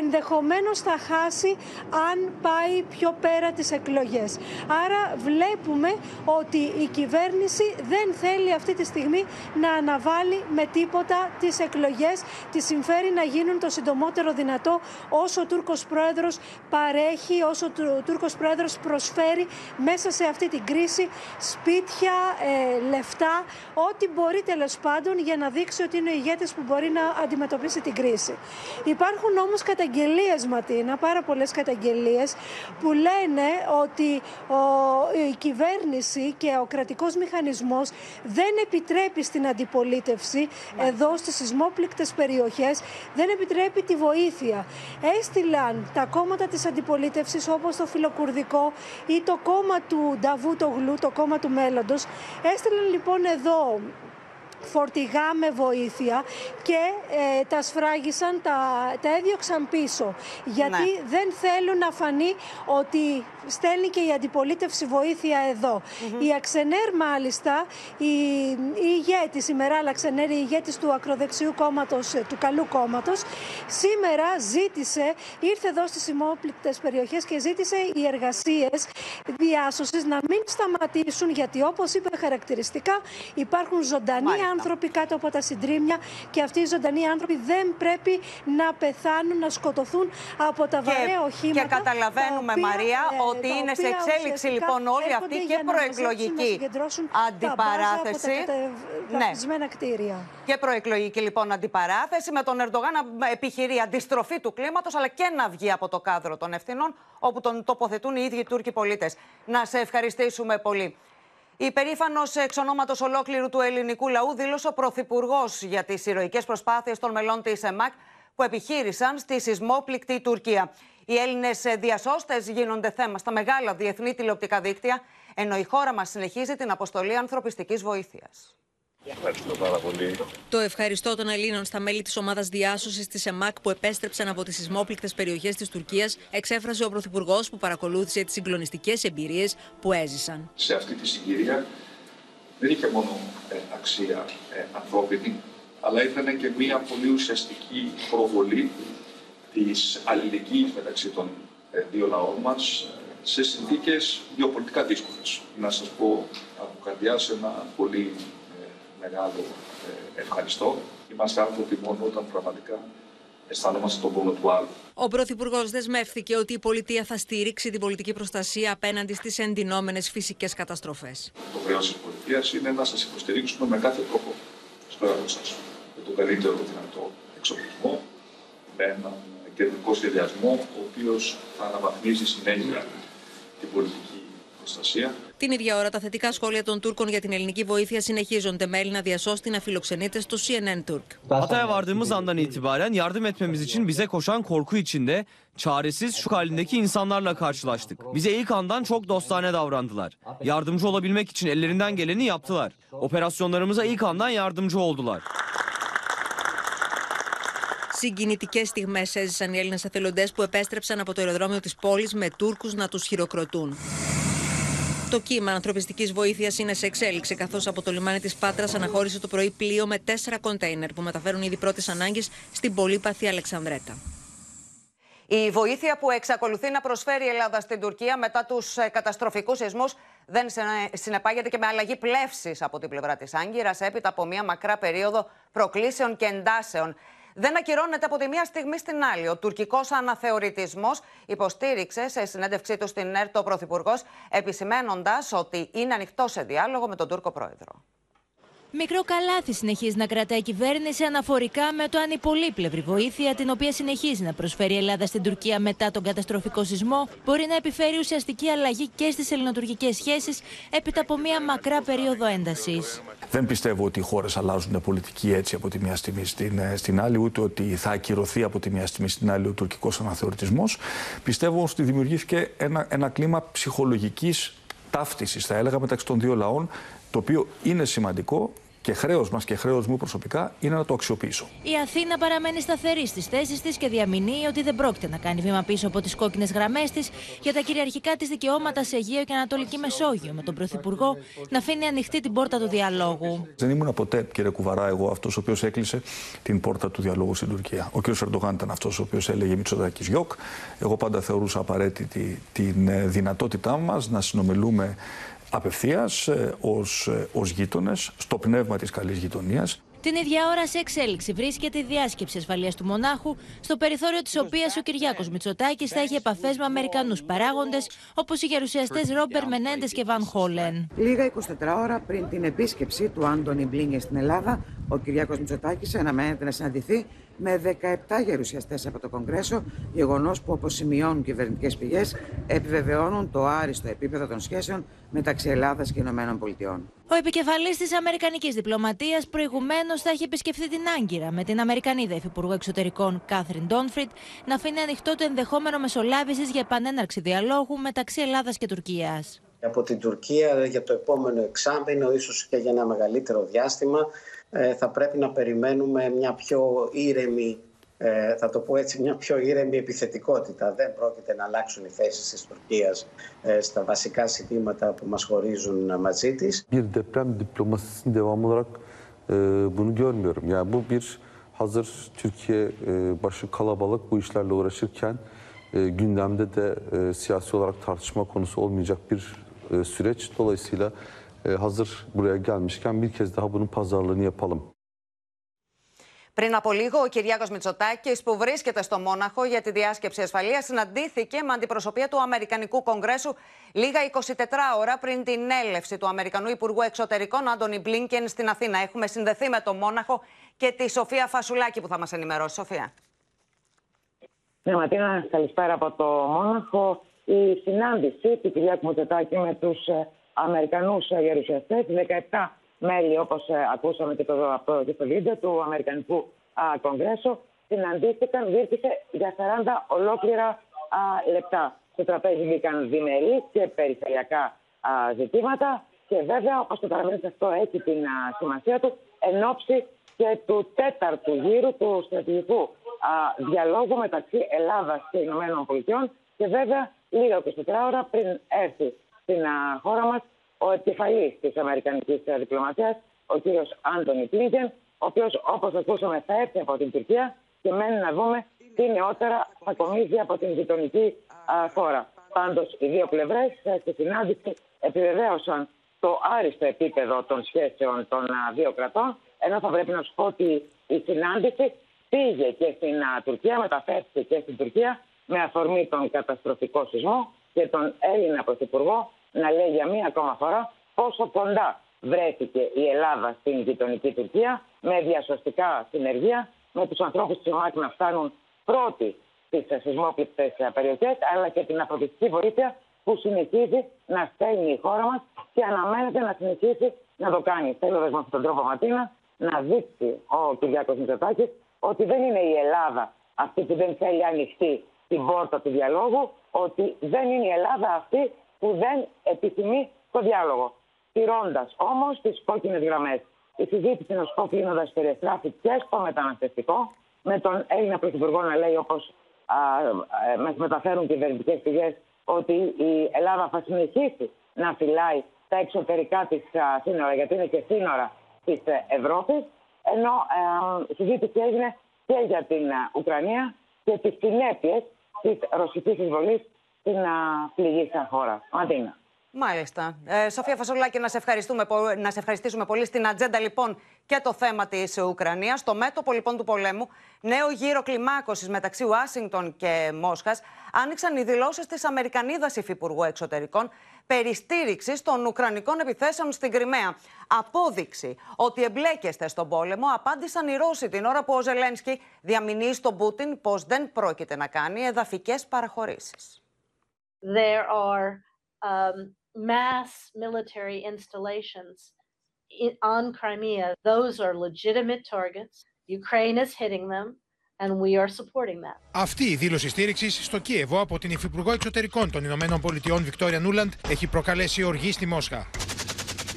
Speaker 26: ενδεχομένως θα χάσει αν πάει πιο πέρα τις εκλογές. Άρα βλέπουμε ότι η κυβέρνηση δεν θέλει αυτή τη στιγμή να αναβάλει με τίποτα τις εκλογές. Τη συμφέρει να γίνουν το συντομότερο δυνατό όσο ο Τούρκος Πρόεδρος παρέχει, όσο ο Τούρκος Πρόεδρος προσφέρει μέσα σε αυτή την κρίση σπίτια, ε, λεφτά, ό,τι μπορεί τέλος πάντων για να δείξει ότι είναι ο ηγέτης που μπορεί να αντιμετωπίσει την κρίση. Υπάρχουν όμως καταγγελίες Ματίνα, πάρα πολλές καταγγελίες που λένε ότι η κυβέρνηση και ο κρατικός μηχανισμός δεν επιτρέπει στην αντιπολίτευση εδώ στις σεισμόπληκτες περιοχές, δεν επιτρέπει τη βοήθεια. Έστειλαν τα κόμματα της αντιπολίτευσης όπως το φιλοκουρδικό ή το κόμμα του Νταβού Γλου, το κόμμα του μέλλοντος, έστειλαν λοιπόν εδώ φορτηγά με βοήθεια και ε, τα σφράγισαν, τα, τα έδιωξαν πίσω. Γιατί ναι. δεν θέλουν να φανεί ότι στέλνει και η αντιπολίτευση βοήθεια εδώ. Η Αξενέρ μάλιστα, η, η ηγέτης, η Μεράλα Αξενέρ, η ηγέτης του ακροδεξιού κόμματος, ε, του καλού κόμματος, σήμερα ζήτησε, ήρθε εδώ στις ημόπληκτες περιοχές και ζήτησε οι εργασίες διάσωσης να μην σταματήσουν γιατί όπως είπε χαρακτηριστικά υπάρχουν ζωντανοί άνθρωποι κάτω από τα συντρίμια και αυτοί οι ζωντανοί άνθρωποι δεν πρέπει να πεθάνουν, να σκοτωθούν από τα βαρέα οχήματα.
Speaker 2: Και καταλαβαίνουμε, Μαρία,
Speaker 26: ε,
Speaker 2: ότι είναι σε εξέλιξη λοιπόν όλη αυτή και προεκλογική αντιπαράθεση.
Speaker 26: ναι. κτίρια.
Speaker 2: Και προεκλογική λοιπόν αντιπαράθεση με τον Ερντογάν να επιχειρεί αντιστροφή του κλίματος αλλά και να βγει από το κάδρο των ευθυνών όπου τον τοποθετούν οι ίδιοι Τούρκοι πολίτες. Να σε ευχαριστήσουμε πολύ. Υπερήφανο εξ ονόματος ολόκληρου του ελληνικού λαού δήλωσε ο Πρωθυπουργός για τις ηρωικές προσπάθειες των μελών της ΕΜΑΚ που επιχείρησαν στη σεισμόπληκτη Τουρκία. Οι Έλληνες διασώστες γίνονται θέμα στα μεγάλα διεθνή τηλεοπτικά δίκτυα, ενώ η χώρα μας συνεχίζει την αποστολή ανθρωπιστικής βοήθειας.
Speaker 35: Ευχαριστώ πάρα πολύ.
Speaker 13: Το ευχαριστώ των Ελλήνων στα μέλη της ομάδας διάσωσης της ΕΜΑΚ που επέστρεψαν από τις σεισμόπληκτες περιοχές της Τουρκίας, εξέφρασε ο Πρωθυπουργός που παρακολούθησε τις συγκλονιστικές εμπειρίες που έζησαν.
Speaker 35: Σε αυτή τη συγκυρία δεν είχε μόνο ε, αξία ε, ανθρώπινη, αλλά ήταν και μια πολύ ουσιαστική προβολή της αλληλεγγύης μεταξύ των ε, δύο λαών μας σε συνθήκες γεωπολιτικά δύσκολες. Να σας πω από καρδιά σε ένα πολύ μεγάλο ε, ευχαριστώ. Είμαστε άνθρωποι μόνο όταν πραγματικά αισθανόμαστε τον πόνο του άλλου.
Speaker 13: Ο Πρωθυπουργός δεσμεύθηκε ότι η πολιτεία θα στηρίξει την πολιτική προστασία απέναντι στις εντυνόμενε φυσικές καταστροφές.
Speaker 35: Το χρέος της πολιτείας είναι να σας υποστηρίξουμε με κάθε τρόπο στο έργο σας. Με τον καλύτερο δυνατό εξοπλισμό, με έναν κεντρικό σχεδιασμό, ο οποίο θα αναβαθμίζει συνέχεια την πολιτική προστασία.
Speaker 13: Την ίδια ώρα, τα θετικά σχόλια των Τούρκων για την ελληνική βοήθεια συνεχίζονται με Έλληνα διασώστη να φιλοξενείται στο CNN Turk.
Speaker 36: Hatay'a vardığımız andan itibaren yardım etmemiz için bize koşan korku içinde çaresiz şu halindeki insanlarla karşılaştık. Bize ilk andan çok dostane davrandılar. Yardımcı olabilmek için ellerinden geleni yaptılar. Operasyonlarımıza ilk andan yardımcı oldular.
Speaker 13: Συγκινητικές στιγμές έζησαν οι Έλληνες εθελοντές που επέστρεψαν από το αεροδρόμιο της πόλης με Τούρκους να τους χειροκροτούν. Το κύμα ανθρωπιστικής βοήθειας είναι σε εξέλιξη, καθώς από το λιμάνι της Πάτρας αναχώρησε το πρωί πλοίο με τέσσερα κοντέινερ που μεταφέρουν ήδη πρώτες ανάγκες στην πολύπαθη Αλεξανδρέτα.
Speaker 2: Η βοήθεια που εξακολουθεί να προσφέρει η Ελλάδα στην Τουρκία μετά τους καταστροφικούς σεισμούς δεν συνεπάγεται και με αλλαγή πλεύσης από την πλευρά της Άγκυρας έπειτα από μια μακρά περίοδο προκλήσεων και εντάσεων δεν ακυρώνεται από τη μία στιγμή στην άλλη. Ο τουρκικός αναθεωρητισμός υποστήριξε σε συνέντευξή του στην ΕΡΤ ο Πρωθυπουργός, επισημένοντας ότι είναι ανοιχτό σε διάλογο με τον Τούρκο Πρόεδρο.
Speaker 37: Μικρό καλάθι συνεχίζει να κρατάει η κυβέρνηση αναφορικά με το αν η πολύπλευρη βοήθεια, την οποία συνεχίζει να προσφέρει η Ελλάδα στην Τουρκία μετά τον καταστροφικό σεισμό, μπορεί να επιφέρει ουσιαστική αλλαγή και στις ελληνοτουρκικές σχέσεις έπειτα από μία μακρά περίοδο έντασης.
Speaker 4: Δεν πιστεύω ότι οι χώρες αλλάζουν πολιτική έτσι από τη μια στιγμή στην, ε, στην άλλη, ούτε ότι θα ακυρωθεί από τη μια στιγμή στην άλλη ο τουρκικός αναθεωρητισμός. Πιστεύω ότι δημιουργήθηκε ένα, ένα κλίμα ψυχολογικής ταύτισης, θα έλεγα, μεταξύ των δύο λαών, το οποίο είναι σημαντικό
Speaker 38: Και χρέος μας και χρέος μου προσωπικά είναι να το αξιοποιήσω.
Speaker 37: Η Αθήνα παραμένει σταθερή στις θέσεις της και διαμηνύει ότι δεν πρόκειται να κάνει βήμα πίσω από τις κόκκινες γραμμές της για τα κυριαρχικά της δικαιώματα σε Αιγαίο και Ανατολική Μεσόγειο, με τον Πρωθυπουργό να αφήνει ανοιχτή την πόρτα του διαλόγου.
Speaker 38: Δεν ήμουν ποτέ, κύριε Κουβαρά, εγώ αυτός ο οποίος έκλεισε την πόρτα του διαλόγου στην Τουρκία. Ο κ. Ερντογάν ήταν αυτός ο οποίος έλεγε Μητσοτάκης Γιώκ. Εγώ πάντα θεωρούσα απαραίτητη την ε, δυνατότητά μας να συνομιλούμε απευθείας ως ως γείτονες, στο πνεύμα της καλής γειτονίας.
Speaker 37: Την ίδια ώρα σε εξέλιξη βρίσκεται η διάσκεψη ασφαλείας του Μονάχου, στο περιθώριο της οποίας ο Κυριάκος Μητσοτάκης θα έχει επαφές με Αμερικανούς παράγοντες, όπως οι γερουσιαστές Ρόμπερ Μενέντες και Βαν Χόλεν.
Speaker 39: Λίγα 24 ώρα πριν την επίσκεψη του Άντωνι Μπλίνγκε στην Ελλάδα, ο Κυριάκος Μητσοτάκης αναμένεται να συναντηθεί με 17 γερουσιαστές από το Κογκρέσο, γεγονός που, όπως σημειώνουν κυβερνητικές πηγές, επιβεβαιώνουν το άριστο επίπεδο των σχέσεων μεταξύ Ελλάδας και Ηνωμένων Πολιτειών.
Speaker 37: Ο επικεφαλής της Αμερικανικής διπλωματίας προηγουμένως θα έχει επισκεφθεί την Άγκυρα με την Αμερικανίδα Υφυπουργό Εξωτερικών Κάθριν Ντόνφριτ να αφήνει ανοιχτό το ενδεχόμενο μεσολάβησης για επανέναρξη διαλόγου μεταξύ Ελλάδας και Τουρκίας.
Speaker 40: Από την Τουρκία για το επόμενο εξάμεινο, ίσως και για ένα μεγαλύτερο διάστημα, ε, θα πρέπει να περιμένουμε μια πιο ήρεμη ε, θα το πω έτσι, μια πιο ήρεμη επιθετικότητα. Δεν πρόκειται να αλλάξουν οι θέσεις της Τουρκίας ε, στα βασικά ζητήματα που μας χωρίζουν μαζί της.
Speaker 41: Bir deprem diplomasisinin devamı olarak e, bunu görmüyorum. Yani bu bir hazır Türkiye e, başı kalabalık bu işlerle uğraşırken e, gündemde de e, siyasi olarak tartışma konusu olmayacak bir e, süreç. Dolayısıyla e, hazır buraya gelmişken bir kez daha bunun pazarlığını yapalım.
Speaker 2: Πριν από λίγο, ο Κυριάκος Μητσοτάκης, που βρίσκεται στο Μόναχο για τη διάσκεψη ασφαλείας, συναντήθηκε με αντιπροσωπεία του Αμερικανικού Κογκρέσου λίγα 24 ώρα πριν την έλευση του Αμερικανού Υπουργού Εξωτερικών, Άντωνι Μπλίνκεν, στην Αθήνα. Έχουμε συνδεθεί με το Μόναχο και τη Σοφία Φασουλάκη που θα μας ενημερώσει. Σοφία.
Speaker 42: Ναι, Ματίνα, καλησπέρα από το Μόναχο. Η συνάντηση του Κυριάκου Μητσοτάκη με τους Αμερικανούς γερουσιαστές, 17 μέλη, όπως ακούσαμε και, το, από, και στο βίντεο του Αμερικανικού α, Κογκρέσου, συναντήθηκαν, διήρκησε για 40 ολόκληρα α, λεπτά. Στο τραπέζι μπήκαν διμερεί και περιφερειακά α, ζητήματα και βέβαια, όπως το παραμένει αυτό, έχει την α, σημασία του εν ώψη και του τέταρτου γύρου του στρατηγικού α, διαλόγου μεταξύ Ελλάδας και Ηνωμένων Πολιτειών και βέβαια λίγα 24 ώρα πριν έρθει στην α, χώρα μας ο επικεφαλής της Αμερικανικής διπλωματίας, ο κύριος Άντωνι Πλίγκεν, ο οποίος, όπως ακούσαμε, θα έρθει από την Τουρκία και μένει να δούμε τι νεότερα θα κομίζει από την γειτονική χώρα. Πάντως, οι δύο πλευρές στη συνάντηση επιβεβαίωσαν το άριστο επίπεδο των σχέσεων των δύο κρατών, ενώ θα πρέπει να σου πω ότι η συνάντηση πήγε και στην Τουρκία, μεταφέρθηκε και στην Τουρκία με αφορμή τον καταστροφικό σεισμό και τον Έλληνα Πρωθυπουργό να λέει για μία ακόμα φορά πόσο κοντά βρέθηκε η Ελλάδα στην γειτονική Τουρκία με διασωστικά συνεργεία, με τους ανθρώπους της ΟΜΑΚ να φτάνουν πρώτοι στις σεισμόπληκτες περιοχές, αλλά και την ανθρωπιστική βοήθεια που συνεχίζει να στέλνει η χώρα μας και αναμένεται να συνεχίσει να το κάνει. Θέλω με αυτόν τον τρόπο, Ματίνα, να δείξει ο Κυριάκος Μητσοτάκης ότι δεν είναι η Ελλάδα αυτή που δεν θέλει ανοιχτή την πόρτα του διαλόγου, ότι δεν είναι η Ελλάδα αυτή που δεν επιθυμεί το διάλογο. Τηρώντας όμως τις κόκκινες γραμμές. Η συζήτηση, να σου πω κλείνοντα, περιστράφει και στο μεταναστευτικό, με τον Έλληνα Πρωθυπουργό να λέει, όπως μας μεταφέρουν κυβερνητικές πηγές, ότι η Ελλάδα θα συνεχίσει να φυλάει τα εξωτερικά της σύνορα, γιατί είναι και σύνορα της Ευρώπης. Ενώ η συζήτηση έγινε και για την Ουκρανία και τις συνέπειες της ρωσικής εισβολής στην πληγή σαν χώρα. Μαντίνα.
Speaker 2: Μάλιστα. Ε, Σοφία Φασολάκη, να σε, ευχαριστούμε, να σε ευχαριστήσουμε πολύ στην ατζέντα λοιπόν και το θέμα της Ουκρανίας. Στο μέτωπο λοιπόν του πολέμου, νέο γύρο κλιμάκωσης μεταξύ Ουάσιγκτον και Μόσχας, άνοιξαν οι δηλώσεις της Αμερικανίδας Υφυπουργού Εξωτερικών περί στήριξη των Ουκρανικών επιθέσεων στην Κρυμαία. Απόδειξη ότι εμπλέκεστε στον πόλεμο, απάντησαν οι Ρώσοι την ώρα που ο Ζελένσκι διαμηνύει στον Πούτιν πως δεν πρόκειται να κάνει εδαφικές παραχωρήσεις.
Speaker 43: There are um, mass military installations in, on Crimea. Those are legitimate targets. Ukraine is hitting them. And we are supporting that.
Speaker 44: Αυτή η δήλωση στήριξης στο Κίεβο από την Υφυπουργό Εξωτερικών των Ηνωμένων Πολιτειών Βικτόρια Νούλαντ έχει προκαλέσει οργή στη Μόσχα.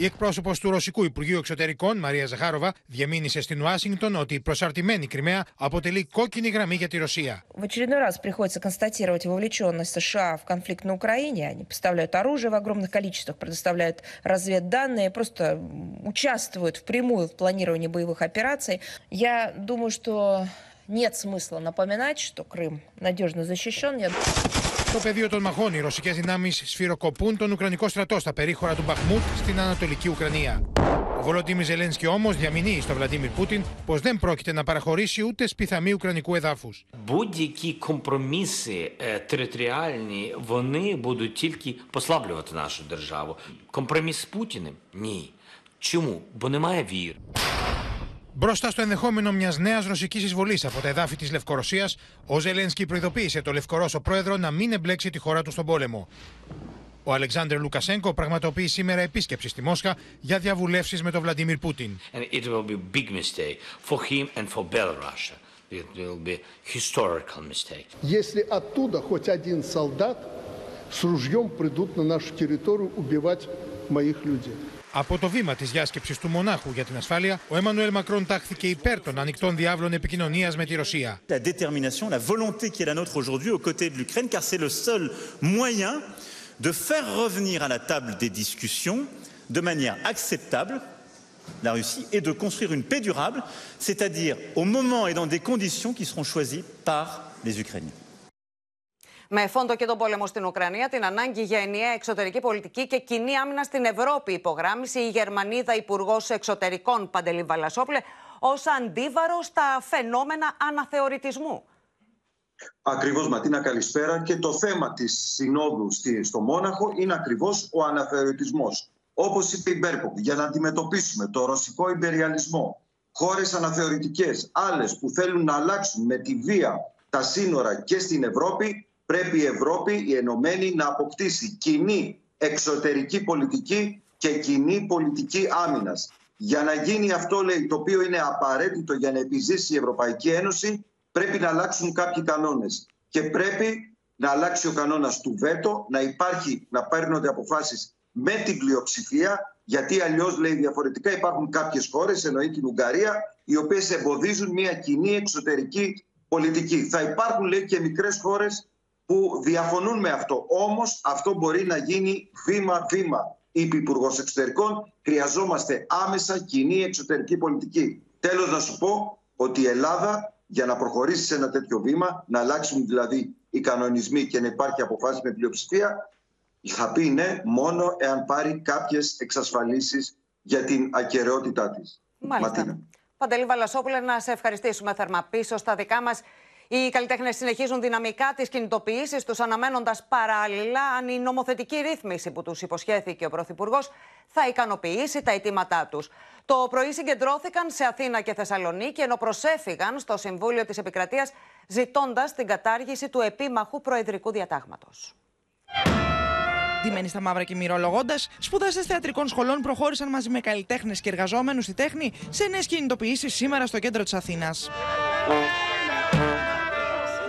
Speaker 44: Η εκπρόσωπο του Ρωσικού Υπουργείου Εξωτερικών, Μαρία Ζαχάροβα, διαμήνυσε στην Ουάσιγκτον ότι η προσαρτημένη Κρυμαία αποτελεί κόκκινη γραμμή για τη Ρωσία.
Speaker 45: В очередной раз приходится констатировать вовлеченность США в конфликт на Украине. Они поставляют оружие в огромных количествах, предоставляют разведданные, просто участвуют впрямую в планировании боевых операций. Я думаю, что нет смысла напоминать, что Крым надежно защищен. Я...
Speaker 44: Στο πεδίο των μαχών, οι ρωσικέ δυνάμει σφυροκοπούν τον Ουκρανικό στρατό στα περίχωρα του Μπαχμούτ στην Ανατολική Ουκρανία. Ο Βολοντίμι Ζελένσκι όμω διαμηνύει στο Βλαντίμιρ Πούτιν πω δεν πρόκειται να παραχωρήσει ούτε σπιθαμή Ουκρανικού εδάφου.
Speaker 46: Будь-які компроміси е, територіальні вони будуть тільки послаблювати нашу державу. Компроміс з Путіним ні. Чому? Бо немає віри.
Speaker 44: Μπροστά στο ενδεχόμενο μια νέα ρωσική εισβολή από τα εδάφη τη Λευκορωσία, ο Ζελένσκι προειδοποίησε το Λευκορώσο πρόεδρο να μην εμπλέξει τη χώρα του στον πόλεμο. Ο Αλεξάνδρ Λουκασέγκο πραγματοποιεί σήμερα επίσκεψη στη Μόσχα για διαβουλεύσει με τον Βλαντίμιρ Πούτιν.
Speaker 46: And it will be a big mistake for him and for Belarus. It will be historical mistake.
Speaker 47: Если оттуда хоть один солдат с ружьем придут на нашу территорию убивать моих людей.
Speaker 44: Από το βήμα τη διάσκεψη του Μονάχου για την ασφάλεια, ο Εμμανουέλ Μακρόν τάχθηκε υπέρ των ανοιχτών διάβλων επικοινωνία με τη Ρωσία.
Speaker 48: La détermination, la volonté qui est la nôtre aujourd'hui aux côtés de l'Ukraine, car c'est le seul moyen de faire revenir à la table des discussions de manière acceptable la Russie et de construire une paix durable, c'est-à-dire au moment et dans des conditions qui seront choisies par les Ukrainiens.
Speaker 2: Με φόντο και τον πόλεμο στην Ουκρανία, την ανάγκη για ενιαία εξωτερική πολιτική και κοινή άμυνα στην Ευρώπη, υπογράμμισε η Γερμανίδα Υπουργός Εξωτερικών Παντελή Βαλασόπλε ως αντίβαρο στα φαινόμενα αναθεωρητισμού.
Speaker 49: Ακριβώς Ματίνα καλησπέρα και το θέμα της συνόδου στη- στο Μόναχο είναι ακριβώς ο αναθεωρητισμός. Όπως είπε η Μπέρκοβ, για να αντιμετωπίσουμε το ρωσικό υπεριαλισμό, χώρες αναθεωρητικές, άλλες που θέλουν να αλλάξουν με τη βία τα σύνορα και στην Ευρώπη, πρέπει η Ευρώπη, η Ενωμένη, να αποκτήσει κοινή εξωτερική πολιτική και κοινή πολιτική άμυνας. Για να γίνει αυτό, λέει, το οποίο είναι απαραίτητο για να επιζήσει η Ευρωπαϊκή Ένωση, πρέπει να αλλάξουν κάποιοι κανόνες. Και πρέπει να αλλάξει ο κανόνας του βέτο, να υπάρχει, να παίρνονται αποφάσεις με την πλειοψηφία, γιατί αλλιώς, λέει, διαφορετικά υπάρχουν κάποιες χώρες, εννοεί την Ουγγαρία, οι οποίες εμποδίζουν μια κοινή εξωτερική πολιτική. Θα υπάρχουν, λέει, και μικρές χώρες που διαφωνούν με αυτό. Όμως αυτό μπορεί να γίνει βήμα-βήμα. Είπε η Υπουργός Εξωτερικών, χρειαζόμαστε άμεσα κοινή εξωτερική πολιτική. Τέλος να σου πω ότι η Ελλάδα για να προχωρήσει σε ένα τέτοιο βήμα, να αλλάξουν δηλαδή οι κανονισμοί και να υπάρχει αποφάση με πλειοψηφία, θα πει ναι μόνο εάν πάρει κάποιες εξασφαλίσεις για την ακαιρεότητά της.
Speaker 2: Μάλιστα. Παντελή Βαλασόπουλε, να σε ευχαριστήσουμε θερμά πίσω στα δικά μας. Οι καλλιτέχνες συνεχίζουν δυναμικά τις κινητοποιήσεις τους, αναμένοντας παράλληλα αν η νομοθετική ρύθμιση που τους υποσχέθηκε ο Πρωθυπουργός θα ικανοποιήσει τα αιτήματά τους. Το πρωί συγκεντρώθηκαν σε Αθήνα και Θεσσαλονίκη, ενώ προσέφηγαν στο Συμβούλιο της Επικρατείας ζητώντας την κατάργηση του επίμαχου προεδρικού διατάγματος.
Speaker 50: Ντυμένοι στα μαύρα και μυρολογώντας, σπουδαστές θεατρικών σχολών προχώρησαν μαζί με καλλιτέχνες και εργαζόμενους στη τέχνη σε νέες κινητοποιήσεις σήμερα στο κέντρο της Αθήνας.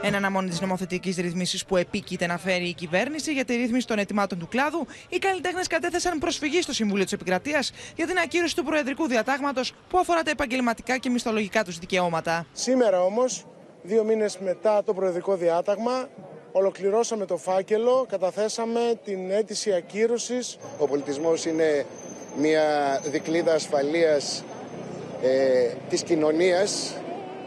Speaker 50: Εν αναμονή της νομοθετικής ρυθμίσης που επίκειται να φέρει η κυβέρνηση για τη ρύθμιση των ετοιμάτων του κλάδου, οι καλλιτέχνες κατέθεσαν προσφυγή στο Συμβούλιο της Επικρατείας για την ακύρωση του Προεδρικού Διατάγματος που αφορά τα επαγγελματικά και μισθολογικά τους δικαιώματα.
Speaker 51: Σήμερα όμως, δύο μήνες μετά το Προεδρικό Διάταγμα, ολοκληρώσαμε το φάκελο, καταθέσαμε την αίτηση ακύρωσης.
Speaker 52: Ο πολιτισμός είναι μια δικλίδα ασφαλείας ε, της κοινωνίας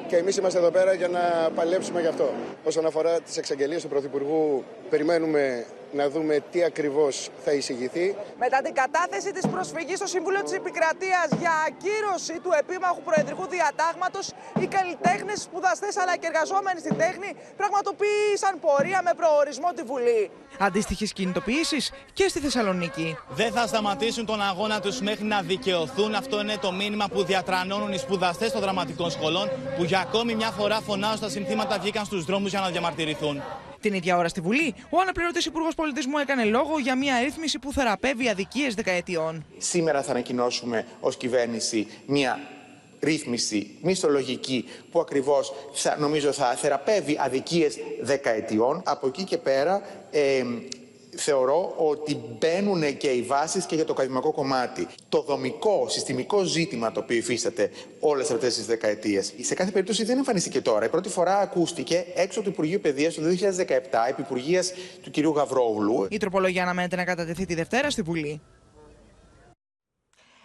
Speaker 52: και εμείς είμαστε εδώ πέρα για να παλέψουμε γι' αυτό. Όσον αφορά τις εξαγγελίες του Πρωθυπουργού, περιμένουμε να δούμε τι ακριβώς θα εισηγηθεί.
Speaker 50: Μετά την κατάθεση της προσφυγής στο Συμβούλιο της Επικρατείας για ακύρωση του επίμαχου Προεδρικού Διατάγματος, οι καλλιτέχνες, σπουδαστές αλλά και εργαζόμενοι στην τέχνη πραγματοποίησαν πορεία με προορισμό τη Βουλή. Αντίστοιχες κινητοποιήσεις και στη Θεσσαλονίκη.
Speaker 53: Δεν θα σταματήσουν τον αγώνα τους μέχρι να δικαιωθούν. Αυτό είναι το μήνυμα που διατρανώνουν οι σπουδαστές των δραματικών σχολών, που για ακόμη μια φορά φωνάζουν στα συνθήματα βγήκαν στους δρόμους για να διαμαρτυρηθούν.
Speaker 50: Την ίδια ώρα στη Βουλή, ο αναπληρωτής Υπουργός Πολιτισμού έκανε λόγο για μια ρύθμιση που θεραπεύει αδικίες δεκαετιών.
Speaker 54: Σήμερα θα ανακοινώσουμε ως κυβέρνηση μια ρύθμιση μισθολογική που ακριβώς θα, νομίζω θα θεραπεύει αδικίες δεκαετιών. Από εκεί και πέρα ε,
Speaker 55: θεωρώ ότι μπαίνουν και οι βάσεις και για το ακαδημαϊκό κομμάτι. Το δομικό, συστημικό ζήτημα το οποίο υφίσταται όλες αυτές τις δεκαετίες. Σε κάθε περίπτωση δεν εμφανίστηκε τώρα. Η πρώτη φορά ακούστηκε έξω του Υπουργείου Παιδείας το 2017, επί του κυρίου Γαβρόβλου.
Speaker 56: Η τροπολογία αναμένεται να κατατεθεί τη Δευτέρα στη Βουλή.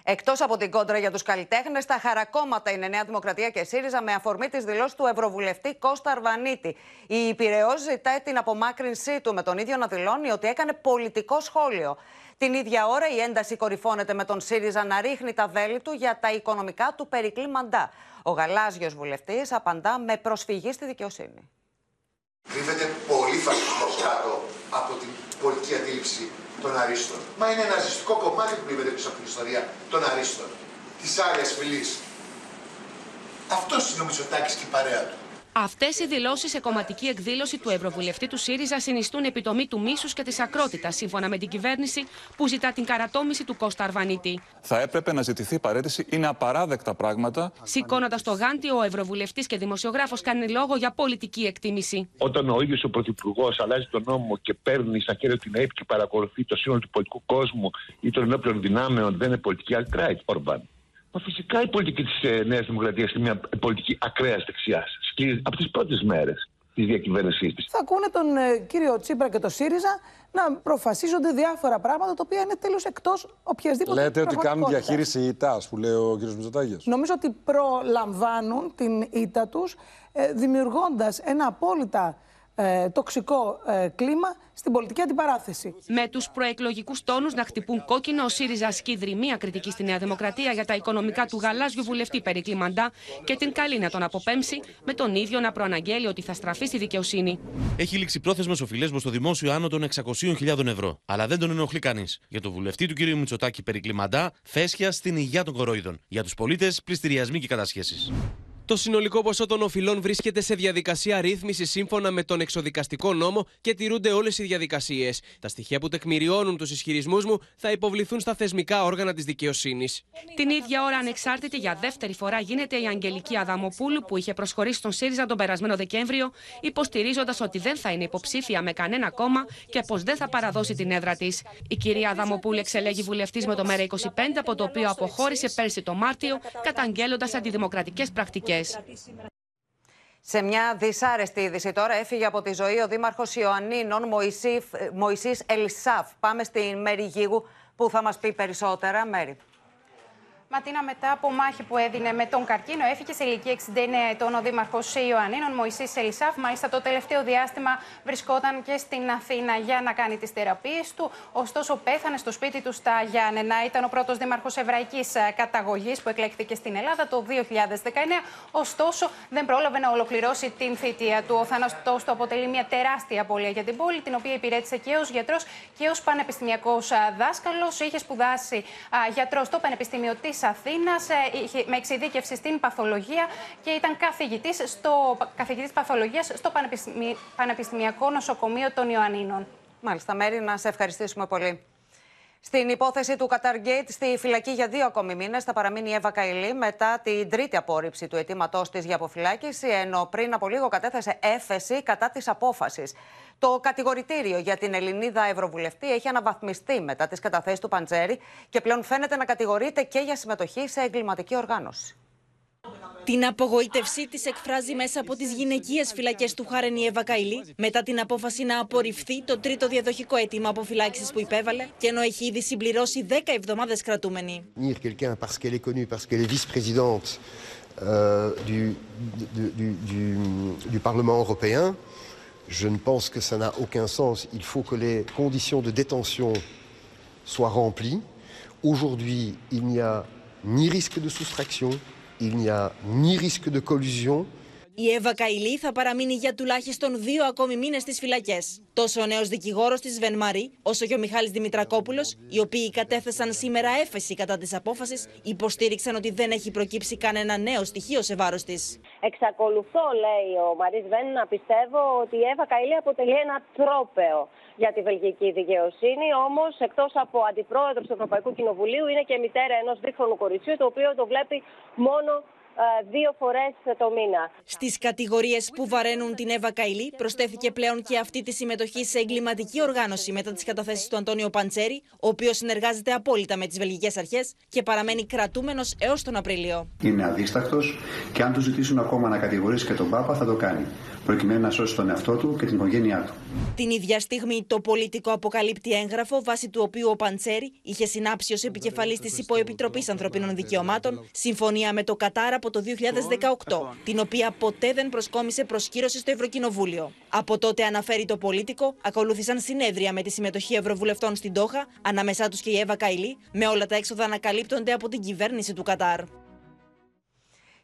Speaker 2: Εκτός από την κόντρα για τους καλλιτέχνες, τα χαρακόμματα είναι Νέα Δημοκρατία και ΣΥΡΙΖΑ με αφορμή τη δηλώση του Ευρωβουλευτή Κώστα Αρβανίτη. Η Πυραιός ζητάει την απομάκρυνσή του, με τον ίδιο να δηλώνει ότι έκανε πολιτικό σχόλιο. Την ίδια ώρα η ένταση κορυφώνεται με τον ΣΥΡΙΖΑ να ρίχνει τα βέλη του για τα οικονομικά του περικλήμαντα. Ο γαλάζιος βουλευτής απαντά με προσφυγή στη δικαιοσύνη.
Speaker 57: Κρύβεται πολύ φασισμό κάτω από την πολιτική αντίληψη των Αρίστων. Μα είναι ένα ναζιστικό κομμάτι που κρύβεται πίσω από την ιστορία των Αρίστων. Της Άρια Φυλής. Αυτός είναι ο Μητσοτάκης και η παρέα του.
Speaker 58: Αυτές οι δηλώσεις σε κομματική εκδήλωση του Ευρωβουλευτή του ΣΥΡΙΖΑ συνιστούν επιτομή του μίσους και της ακρότητας, σύμφωνα με την κυβέρνηση που ζητά την καρατόμηση του Κώστα Αρβανίτη.
Speaker 59: Θα έπρεπε να ζητηθεί παρέτηση. Είναι απαράδεκτα πράγματα.
Speaker 58: Σηκώνοντας το γάντι, ο Ευρωβουλευτής και δημοσιογράφος κάνει λόγο για πολιτική εκτίμηση.
Speaker 60: Όταν ο ίδιος ο Πρωθυπουργός αλλάζει τον νόμο και παίρνει στα χέρια την ΑΕΠ και παρακολουθεί το σύνολο του πολιτικού κόσμου ή των ενόπλων δυνάμεων, δεν είναι πολιτική alt-right, Ορμπάν. Μα φυσικά η πολιτική της ε, Νέας Δημοκρατίας είναι μια πολιτική ακραίας δεξιάς. Από τις πρώτες μέρες της διακυβέρνησής της.
Speaker 9: Θα ακούνε τον ε, κύριο Τσίπρα και το ΣΥΡΙΖΑ να προφασίζονται διάφορα πράγματα τα οποία είναι τέλος εκτός οποιασδήποτε.
Speaker 61: Λέτε ότι κάνουν διαχείριση ήττα, που λέει ο κύριος Μητσοτάκης.
Speaker 9: Νομίζω ότι προλαμβάνουν την ήττα τους, ε, δημιουργώντας ένα απόλυτα ε, τοξικό ε, κλίμα στην πολιτική αντιπαράθεση.
Speaker 58: Με τους προεκλογικούς τόνους να χτυπούν κόκκινο, ο ΣΥΡΙΖΑ ασκεί δρυμία κριτική στη Νέα Δημοκρατία για τα οικονομικά του γαλάζιου βουλευτή Περικλή Μαντά και την καλή να τον αποπέμψει, με τον ίδιο να προαναγγέλει ότι θα στραφεί στη δικαιοσύνη.
Speaker 6: Έχει λήξει πρόθεσμος ο φιλέσμο στο δημόσιο άνω των 600.000 ευρώ. Αλλά δεν τον ενοχλεί κανείς. Για το βουλευτή του κ. Μητσοτάκη Περικλή Μαντά, φέσια στην υγεία των κοροϊδών. Για τους πολίτες, πληστηριασμοί και κατασχέσεις.
Speaker 62: Το συνολικό ποσό των οφειλών βρίσκεται σε διαδικασία ρύθμισης σύμφωνα με τον εξοδικαστικό νόμο και τηρούνται όλες οι διαδικασίες. Τα στοιχεία που τεκμηριώνουν τους ισχυρισμούς μου θα υποβληθούν στα θεσμικά όργανα της δικαιοσύνης.
Speaker 58: Την ίδια ώρα, ανεξάρτητη για δεύτερη φορά, γίνεται η Αγγελική Αδαμοπούλου που είχε προσχωρήσει στον ΣΥΡΙΖΑ τον περασμένο Δεκέμβριο, υποστηρίζοντας ότι δεν θα είναι υποψήφια με κανένα κόμμα και πως δεν θα παραδώσει την έδρα της. Η κυρία Αδαμοπούλου εξελέγει βουλευτής με το ΜΕΡΑ25, από το οποίο αποχώρησε πέρσι το Μάρτιο, καταγγέλλοντας αντιδημοκρατικές πρακτικές.
Speaker 2: Σε μια δυσάρεστη είδηση τώρα έφυγε από τη ζωή ο Δήμαρχος Ιωαννίνων Μωυσής Ελισάφ. Πάμε στη Μέρη Γίγου που θα μας πει περισσότερα. Μέρη.
Speaker 53: Ματίνα, μετά από μάχη που έδινε με τον καρκίνο, έφυγε σε ηλικία 69 ετών ο Δήμαρχος Ιωαννίνων, Μωησή Ελισάφ. Μάλιστα, το τελευταίο διάστημα βρισκόταν και στην Αθήνα για να κάνει τις θεραπείες του. Ωστόσο, πέθανε στο σπίτι του στα Γιάννενα. Ήταν ο πρώτος Δήμαρχος Εβραϊκής ε, Καταγωγής που εκλέχθηκε στην Ελλάδα το 2019. Ωστόσο, δεν πρόλαβε να ολοκληρώσει την θητεία του. Ο θάνατό του αποτελεί μια τεράστια απώλεια για την πόλη, την οποία υπηρέτησε και ως γιατρός και ως πανεπιστημιακός ε, δάσκαλος. Είχε σπουδάσει ε, γιατρός στο Πανεπιστήμιο της Αθήνας ε, με εξειδίκευση στην παθολογία και ήταν καθηγητής στο, καθηγητής παθολογίας στο Πανεπιστημιακό Νοσοκομείο των Ιωαννίνων.
Speaker 2: Μάλιστα, Μέρη, να σε ευχαριστήσουμε πολύ. Στην υπόθεση του Καταργέιτ στη φυλακή για δύο ακόμη μήνες θα παραμείνει η Εύα Καηλή μετά την τρίτη απόρριψη του αιτήματός της για αποφυλάκηση, ενώ πριν από λίγο κατέθεσε έφεση κατά της απόφασης. Το κατηγορητήριο για την Ελληνίδα Ευρωβουλευτή έχει αναβαθμιστεί μετά τις καταθέσεις του Παντζέρη και πλέον φαίνεται να κατηγορείται και για συμμετοχή σε εγκληματική οργάνωση.
Speaker 63: Την απογοήτευσή τη εκφράζει μέσα από τι γυναικείε φυλακέ του Χάρενη Εύα Καηλή, μετά την απόφαση να απορριφθεί το τρίτο διαδοχικό αίτημα αποφυλάξη που υπέβαλε, και ενώ έχει ήδη συμπληρώσει 10 εβδομάδε κρατούμενη.
Speaker 54: quelqu'un parce qu'elle est connue, parce qu'elle est vice-présidente euh, du, du, du, du, du Parlement européen, je ne pense que ça n'a aucun sens. Il faut que les conditions de détention soient remplies. Aujourd'hui, il n'y a ni risque de soustraction, il n'y a ni risque de collusion.
Speaker 63: Η Εύα Καηλή θα παραμείνει για τουλάχιστον δύο ακόμη μήνες στις φυλακές. Τόσο ο νέος δικηγόρος της Βεν Μαρή, όσο και ο Μιχάλης Δημητρακόπουλος, οι οποίοι κατέθεσαν σήμερα έφεση κατά της απόφασης, υποστήριξαν ότι δεν έχει προκύψει κανένα νέο στοιχείο σε βάρος της.
Speaker 64: Εξακολουθώ, λέει ο Μαρής Βεν, να πιστεύω ότι η Εύα Καηλή αποτελεί ένα τρόπεο για τη βελγική δικαιοσύνη. Όμως, εκτός από αντιπρόεδρο του Ευρωπαϊκού Κοινοβουλίου, είναι και μητέρα ενός δίχρονου κοριτσιού, το οποίο το βλέπει μόνο
Speaker 65: δύο φορές το μήνα.
Speaker 63: Στις κατηγορίες που βαραίνουν την Εύα Καηλή προσθέθηκε πλέον και αυτή τη συμμετοχή σε εγκληματική οργάνωση μετά τις καταθέσεις του Αντώνιο Παντσέρη, ο οποίος συνεργάζεται απόλυτα με τις βελγικές αρχές και παραμένει κρατούμενος έως τον Απρίλιο.
Speaker 66: Είναι αδίστακτος και αν του ζητήσουν ακόμα να κατηγορήσει και τον Πάπα θα το κάνει προκειμένου να σώσει τον εαυτό του και την οικογένειά του.
Speaker 63: Την ίδια στιγμή, το πολιτικό αποκαλύπτει έγγραφο βάσει του οποίου ο Παντσέρη είχε συνάψει ως επικεφαλής της Υποεπιτροπής Ανθρωπίνων Δικαιωμάτων συμφωνία με το Κατάρ από το 2018, την οποία ποτέ δεν προσκόμισε προσκύρωση στο Ευρωκοινοβούλιο. Από τότε, αναφέρει το πολίτικο, ακολούθησαν συνέδρια με τη συμμετοχή Ευρωβουλευτών στην Τόχα, ανάμεσά τους και η Εύα Καηλή, με όλα τα έξοδα να καλύπτονται από την κυβέρνηση του Κατάρ.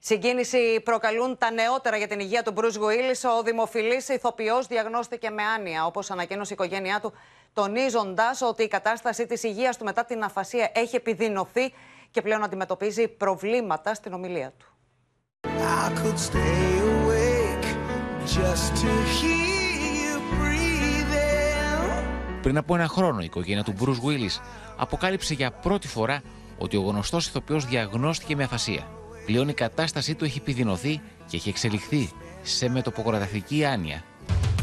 Speaker 2: Συγκίνηση προκαλούν τα νεότερα για την υγεία του Μπρουζ Γουίλης. Ο δημοφιλής ηθοποιός διαγνώστηκε με άνοια, όπως ανακοίνωσε η οικογένειά του, τονίζοντας ότι η κατάσταση της υγείας του μετά την αφασία έχει επιδεινωθεί και πλέον αντιμετωπίζει προβλήματα στην ομιλία του.
Speaker 61: Πριν από ένα χρόνο, η οικογένεια του Μπρουζ Γουίλης αποκάλυψε για πρώτη φορά ότι ο γνωστός ηθοποιός διαγνώστηκε με αφασία. Πλέον η κατάστασή του έχει επιδεινωθεί και έχει εξελιχθεί σε μετοποκραταφική άνοια.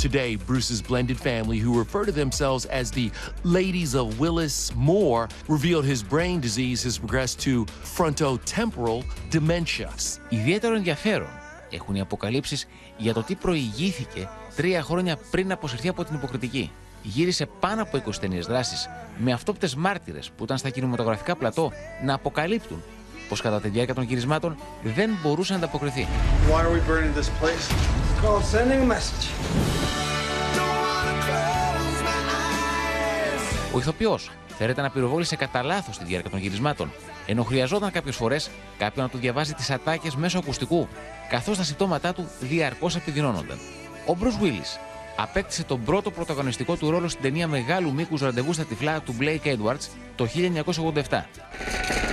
Speaker 67: Today, Bruce's blended family, who refer to themselves as the Ladies of Willis Moore, revealed his brain disease has progressed to frontotemporal dementia.
Speaker 61: Ιδιαίτερο ενδιαφέρον έχουν οι αποκαλύψεις για το τι προηγήθηκε τρία χρόνια πριν αποσυρθεί από την υποκριτική. Γύρισε πάνω από 20 ταινίες δράσης με αυτόπτες μάρτυρες που ήταν στα κινηματογραφικά πλατό να αποκαλύπτουν πως κατά τη διάρκεια των γυρισμάτων δεν μπορούσε να ανταποκριθεί. Ο ηθοποιός φέρεται να πυροβόλησε κατά λάθος τη διάρκεια των γυρισμάτων, ενώ χρειαζόταν κάποιες φορές κάποιον να του διαβάζει τις ατάκες μέσω ακουστικού, καθώς τα συμπτώματά του διαρκώς επιδεινώνονταν. Ο Μπρου Willis απέκτησε τον πρώτο πρωταγωνιστικό του ρόλο στην ταινία μεγάλου μήκους ραντεβού στα τυφλά του Blake Edwards το 1987.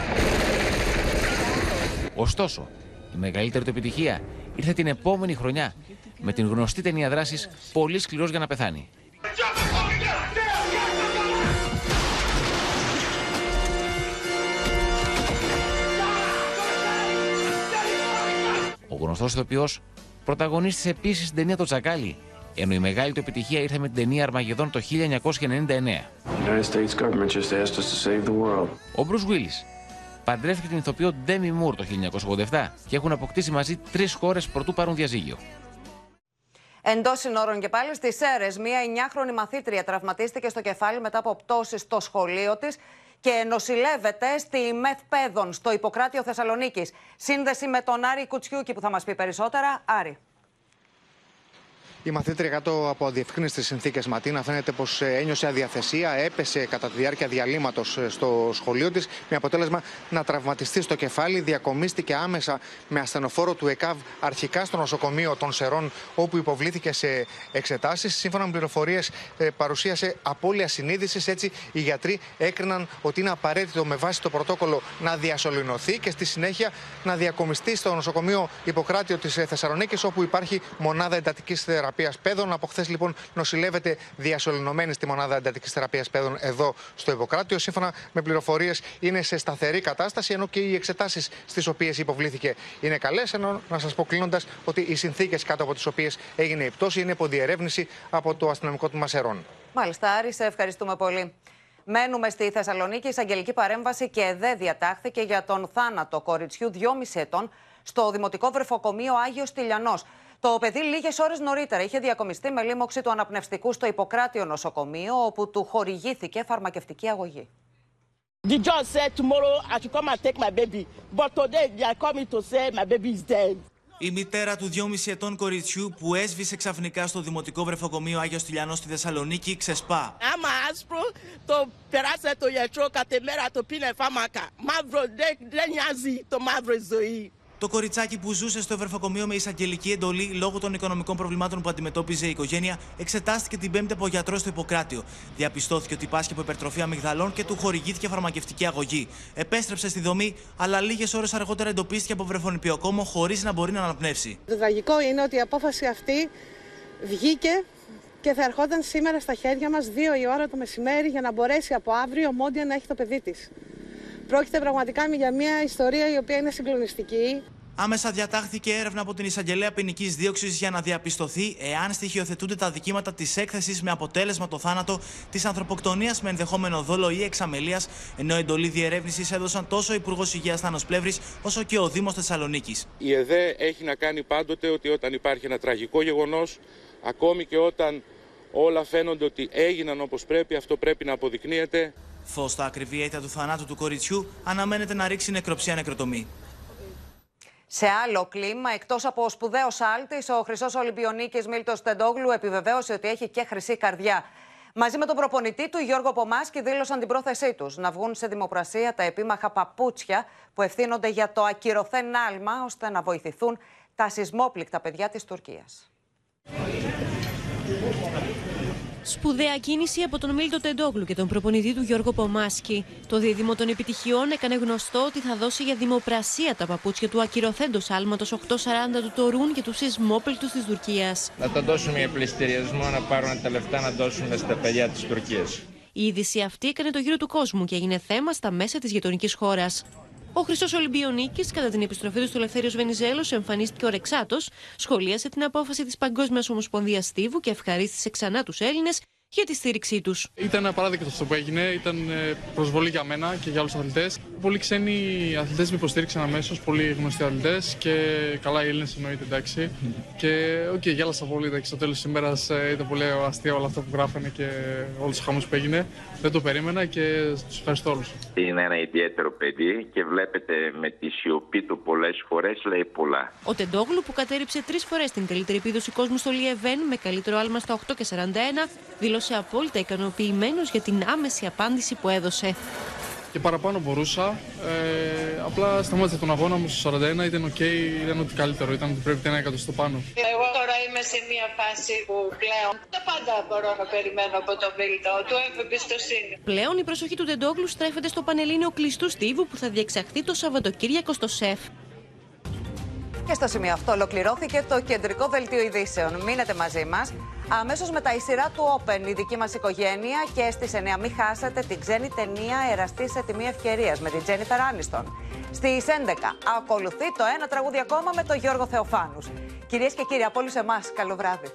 Speaker 61: Ωστόσο, η μεγαλύτερη του επιτυχία ήρθε την επόμενη χρονιά με την γνωστή ταινία δράσης Πολύ σκληρός για να πεθάνει. Ο γνωστός ηθοποιός πρωταγωνίστησε επίσης στην ταινία Το Τσακάλι, ενώ η μεγάλη του επιτυχία ήρθε με την ταινία Αρμαγεδόν το 1999. Ο Μπρουζ Willis παντρεύτηκε την ηθοποιό Ντέμι Μουρ το 1987 και έχουν αποκτήσει μαζί τρεις χώρες προτού πάρουν διαζύγιο.
Speaker 2: Εντός συνόρων και πάλι στις αίρε, μία 9χρονη μαθήτρια τραυματίστηκε στο κεφάλι μετά από πτώση στο σχολείο της και νοσηλεύεται στη ΜΕΘ Πέδων, στο Ιπποκράτιο Θεσσαλονίκης. Σύνδεση με τον Άρη Κουτσιούκη που θα μας πει περισσότερα. Άρη.
Speaker 68: Η μαθήτρια κάτω από αδιευκρίνηστε συνθήκες Ματίνα φαίνεται πως ε, ένιωσε αδιαθεσία, έπεσε κατά τη διάρκεια διαλύματος ε, στο σχολείο της, με αποτέλεσμα να τραυματιστεί στο κεφάλι. Διακομίστηκε άμεσα με ασθενοφόρο του ΕΚΑΒ αρχικά στο νοσοκομείο των Σερών, όπου υποβλήθηκε σε εξετάσεις. Σύμφωνα με πληροφορίες, ε, παρουσίασε απώλεια συνείδησης. Έτσι, οι γιατροί έκριναν ότι είναι απαραίτητο με βάση το πρωτόκολλο να διασωληνωθεί και στη συνέχεια να διακομιστεί στο νοσοκομείο Υποκράτιο της Θεσσαλονίκης, όπου υπάρχει μονάδα εντατικής θεραπείας θεραπείας παιδών. Από χθες λοιπόν νοσηλεύεται διασωληνωμένη στη μονάδα εντατική θεραπείας παιδών εδώ στο Ιπποκράτιο. Σύμφωνα με πληροφορίες είναι σε σταθερή κατάσταση, ενώ και οι εξετάσεις στις οποίες υποβλήθηκε είναι καλές. Ενώ να σας πω κλείνοντας ότι οι συνθήκες κάτω από τις οποίες έγινε η πτώση είναι υπό διερεύνηση από το αστυνομικό του Μασερών.
Speaker 2: Μάλιστα, Άρη, σε ευχαριστούμε πολύ. Μένουμε στη Θεσσαλονίκη. Η εισαγγελική παρέμβαση και δεν διατάχθηκε για τον θάνατο κοριτσιού 2,5 ετών στο Δημοτικό Βρεφοκομείο Άγιος Τηλιανός. Το παιδί λίγες ώρες νωρίτερα είχε διακομιστεί με λίμωξη του αναπνευστικού στο Ιπποκράτιο νοσοκομείο, όπου του χορηγήθηκε φαρμακευτική αγωγή. The judge said tomorrow I should come and take my baby, but today they are coming to say my baby is dead.
Speaker 53: Η μητέρα του 2,5 ετών κοριτσιού που έσβησε ξαφνικά στο Δημοτικό Βρεφοκομείο Άγιο Τηλιανό στη Θεσσαλονίκη ξεσπά.
Speaker 69: Άμα άσπρο το περάσε το γιατρό κατεμέρα το πίνε φάρμακα. Μαύρο δεν νοιάζει το μαύρο ζωή.
Speaker 53: Το κοριτσάκι που ζούσε στο Ευρεφοκομείο με εισαγγελική εντολή λόγω των οικονομικών προβλημάτων που αντιμετώπιζε η οικογένεια εξετάστηκε την Πέμπτη από γιατρό στο Ιπποκράτιο. Διαπιστώθηκε ότι πάσχει από υπερτροφή αμυγδαλών και του χορηγήθηκε φαρμακευτική αγωγή. Επέστρεψε στη δομή, αλλά λίγες ώρες αργότερα εντοπίστηκε από βρεφονιπιοκόμο χωρίς να μπορεί να αναπνεύσει.
Speaker 70: Το τραγικό είναι ότι η απόφαση αυτή βγήκε και θα ερχόταν σήμερα στα χέρια μας 2 η ώρα το μεσημέρι για να μπορέσει από αύριο μόντια να έχει το παιδί της. Πρόκειται πραγματικά για μια ιστορία η οποία είναι συγκλονιστική.
Speaker 53: Άμεσα διατάχθηκε έρευνα από την εισαγγελέα ποινικής δίωξης για να διαπιστωθεί εάν στοιχειοθετούνται τα δικήματα της έκθεσης με αποτέλεσμα το θάνατο της ανθρωποκτονίας με ενδεχόμενο δόλο ή εξαμελίας, ενώ εντολή διερεύνησης έδωσαν τόσο ο Υπουργός Υγείας Θάνος Πλεύρης όσο και ο Δήμος Θεσσαλονίκης.
Speaker 71: Η ΕΔΕ έχει να κάνει πάντοτε ότι όταν υπάρχει ένα τραγικό γεγονός, ακόμη και όταν όλα φαίνονται ότι έγιναν όπως πρέπει, αυτό πρέπει να αποδεικνύεται.
Speaker 53: Φως στα ακριβή αίτια του θανάτου του κοριτσιού αναμένεται να ρίξει νεκροψία νεκροτομή.
Speaker 2: Σε άλλο κλίμα, εκτός από σπουδαίος άλτης, ο χρυσός Ολυμπιονίκης Μίλτος Τεντόγλου επιβεβαίωσε ότι έχει και χρυσή καρδιά. Μαζί με τον προπονητή του Γιώργο Πομάσκι δήλωσαν την πρόθεσή τους να βγουν σε δημοπρασία τα επίμαχα παπούτσια που ευθύνονται για το ακυρωθέν άλμα ώστε να βοηθηθούν τα σεισμόπληκτα παιδιά της Τουρκίας.
Speaker 37: Σπουδαία κίνηση από τον Μίλτο Τεντόγλου και τον προπονητή του Γιώργο Πομάσκι. Το δίδυμο των επιτυχιών έκανε γνωστό ότι θα δώσει για δημοπρασία τα παπούτσια του ακυρωθέντος άλματος 840 του Τωρούν και του σεισμόπληκτου της Τουρκίας.
Speaker 54: Να το δώσουμε για πληστηριασμό, να πάρουν τα λεφτά να δώσουμε στα παιδιά της Τουρκίας.
Speaker 37: Η είδηση αυτή έκανε το γύρο του κόσμου και έγινε θέμα στα μέσα της γειτονικής χώρας. Ο Χρυσό Ολυμπιονίκης, κατά την επιστροφή του στο Ελευθέριο Βενιζέλος, εμφανίστηκε ορεξάτο, σχολίασε την απόφαση της Παγκόσμιας Ομοσπονδίας Στίβου και ευχαρίστησε ξανά τους Έλληνες για τη στήριξή τους.
Speaker 72: Ήταν απαράδεκτο αυτό που έγινε, ήταν ε, προσβολή για μένα και για όλου του αθλητές. Πολλοί ξένοι αθλητές με υποστήριξαν αμέσως, πολύ γνωστοί αθλητές και καλά οι Έλληνες εννοείται εντάξει. Και OK, okay, γέλασα πολύ. Εντάξει, στο τέλος της ημέρας ε, ήταν πολύ αστείο όλο αυτό που γράφανε και όλου του χαμού που έγινε. Δεν το περίμενα και τους ευχαριστώ όλους.
Speaker 54: Είναι ένα ιδιαίτερο παιδί και βλέπετε με τη σιωπή του πολλές φορές λέει πολλά.
Speaker 37: Ο Τεντόγλου που κατέρριψε τρεις φορές την καλύτερη επίδοση κόσμου στο Λιεβέν με καλύτερο άλμα στα 8 και 41 δήλωσε απόλυτα ικανοποιημένος για την άμεση απάντηση που έδωσε.
Speaker 72: Και παραπάνω μπορούσα. Ε, απλά σταμάτησα τον αγώνα μου στο 41, ήταν οκ, ήταν ό,τι καλύτερο, ήταν ό,τι πρέπει ένα εκατοστό πάνω.
Speaker 73: Εγώ τώρα είμαι σε μια φάση που πλέον τα πάντα μπορώ να περιμένω από τον Μίλτο, του έχω εμπιστοσύνη.
Speaker 37: Πλέον η προσοχή του Τεντόγλου στρέφεται στο Πανελλήνιο κλειστού στίβου που θα διεξαχθεί το Σαββατοκύριακο στο ΣΕΦ.
Speaker 2: Και στο σημείο αυτό ολοκληρώθηκε το κεντρικό δελτίο ειδήσεων. Μείνετε μαζί μας. Αμέσως μετά η σειρά του Open, η δική μας οικογένεια και στις 9 μην χάσετε την ξένη ταινία «Εραστή σε τιμή ευκαιρίας» με την Τζένιφερ Άνιστον. Στις 11 ακολουθεί το ένα τραγούδι ακόμα με τον Γιώργο Θεοφάνους. Κυρίες και κύριοι, από όλους εμάς, καλό βράδυ.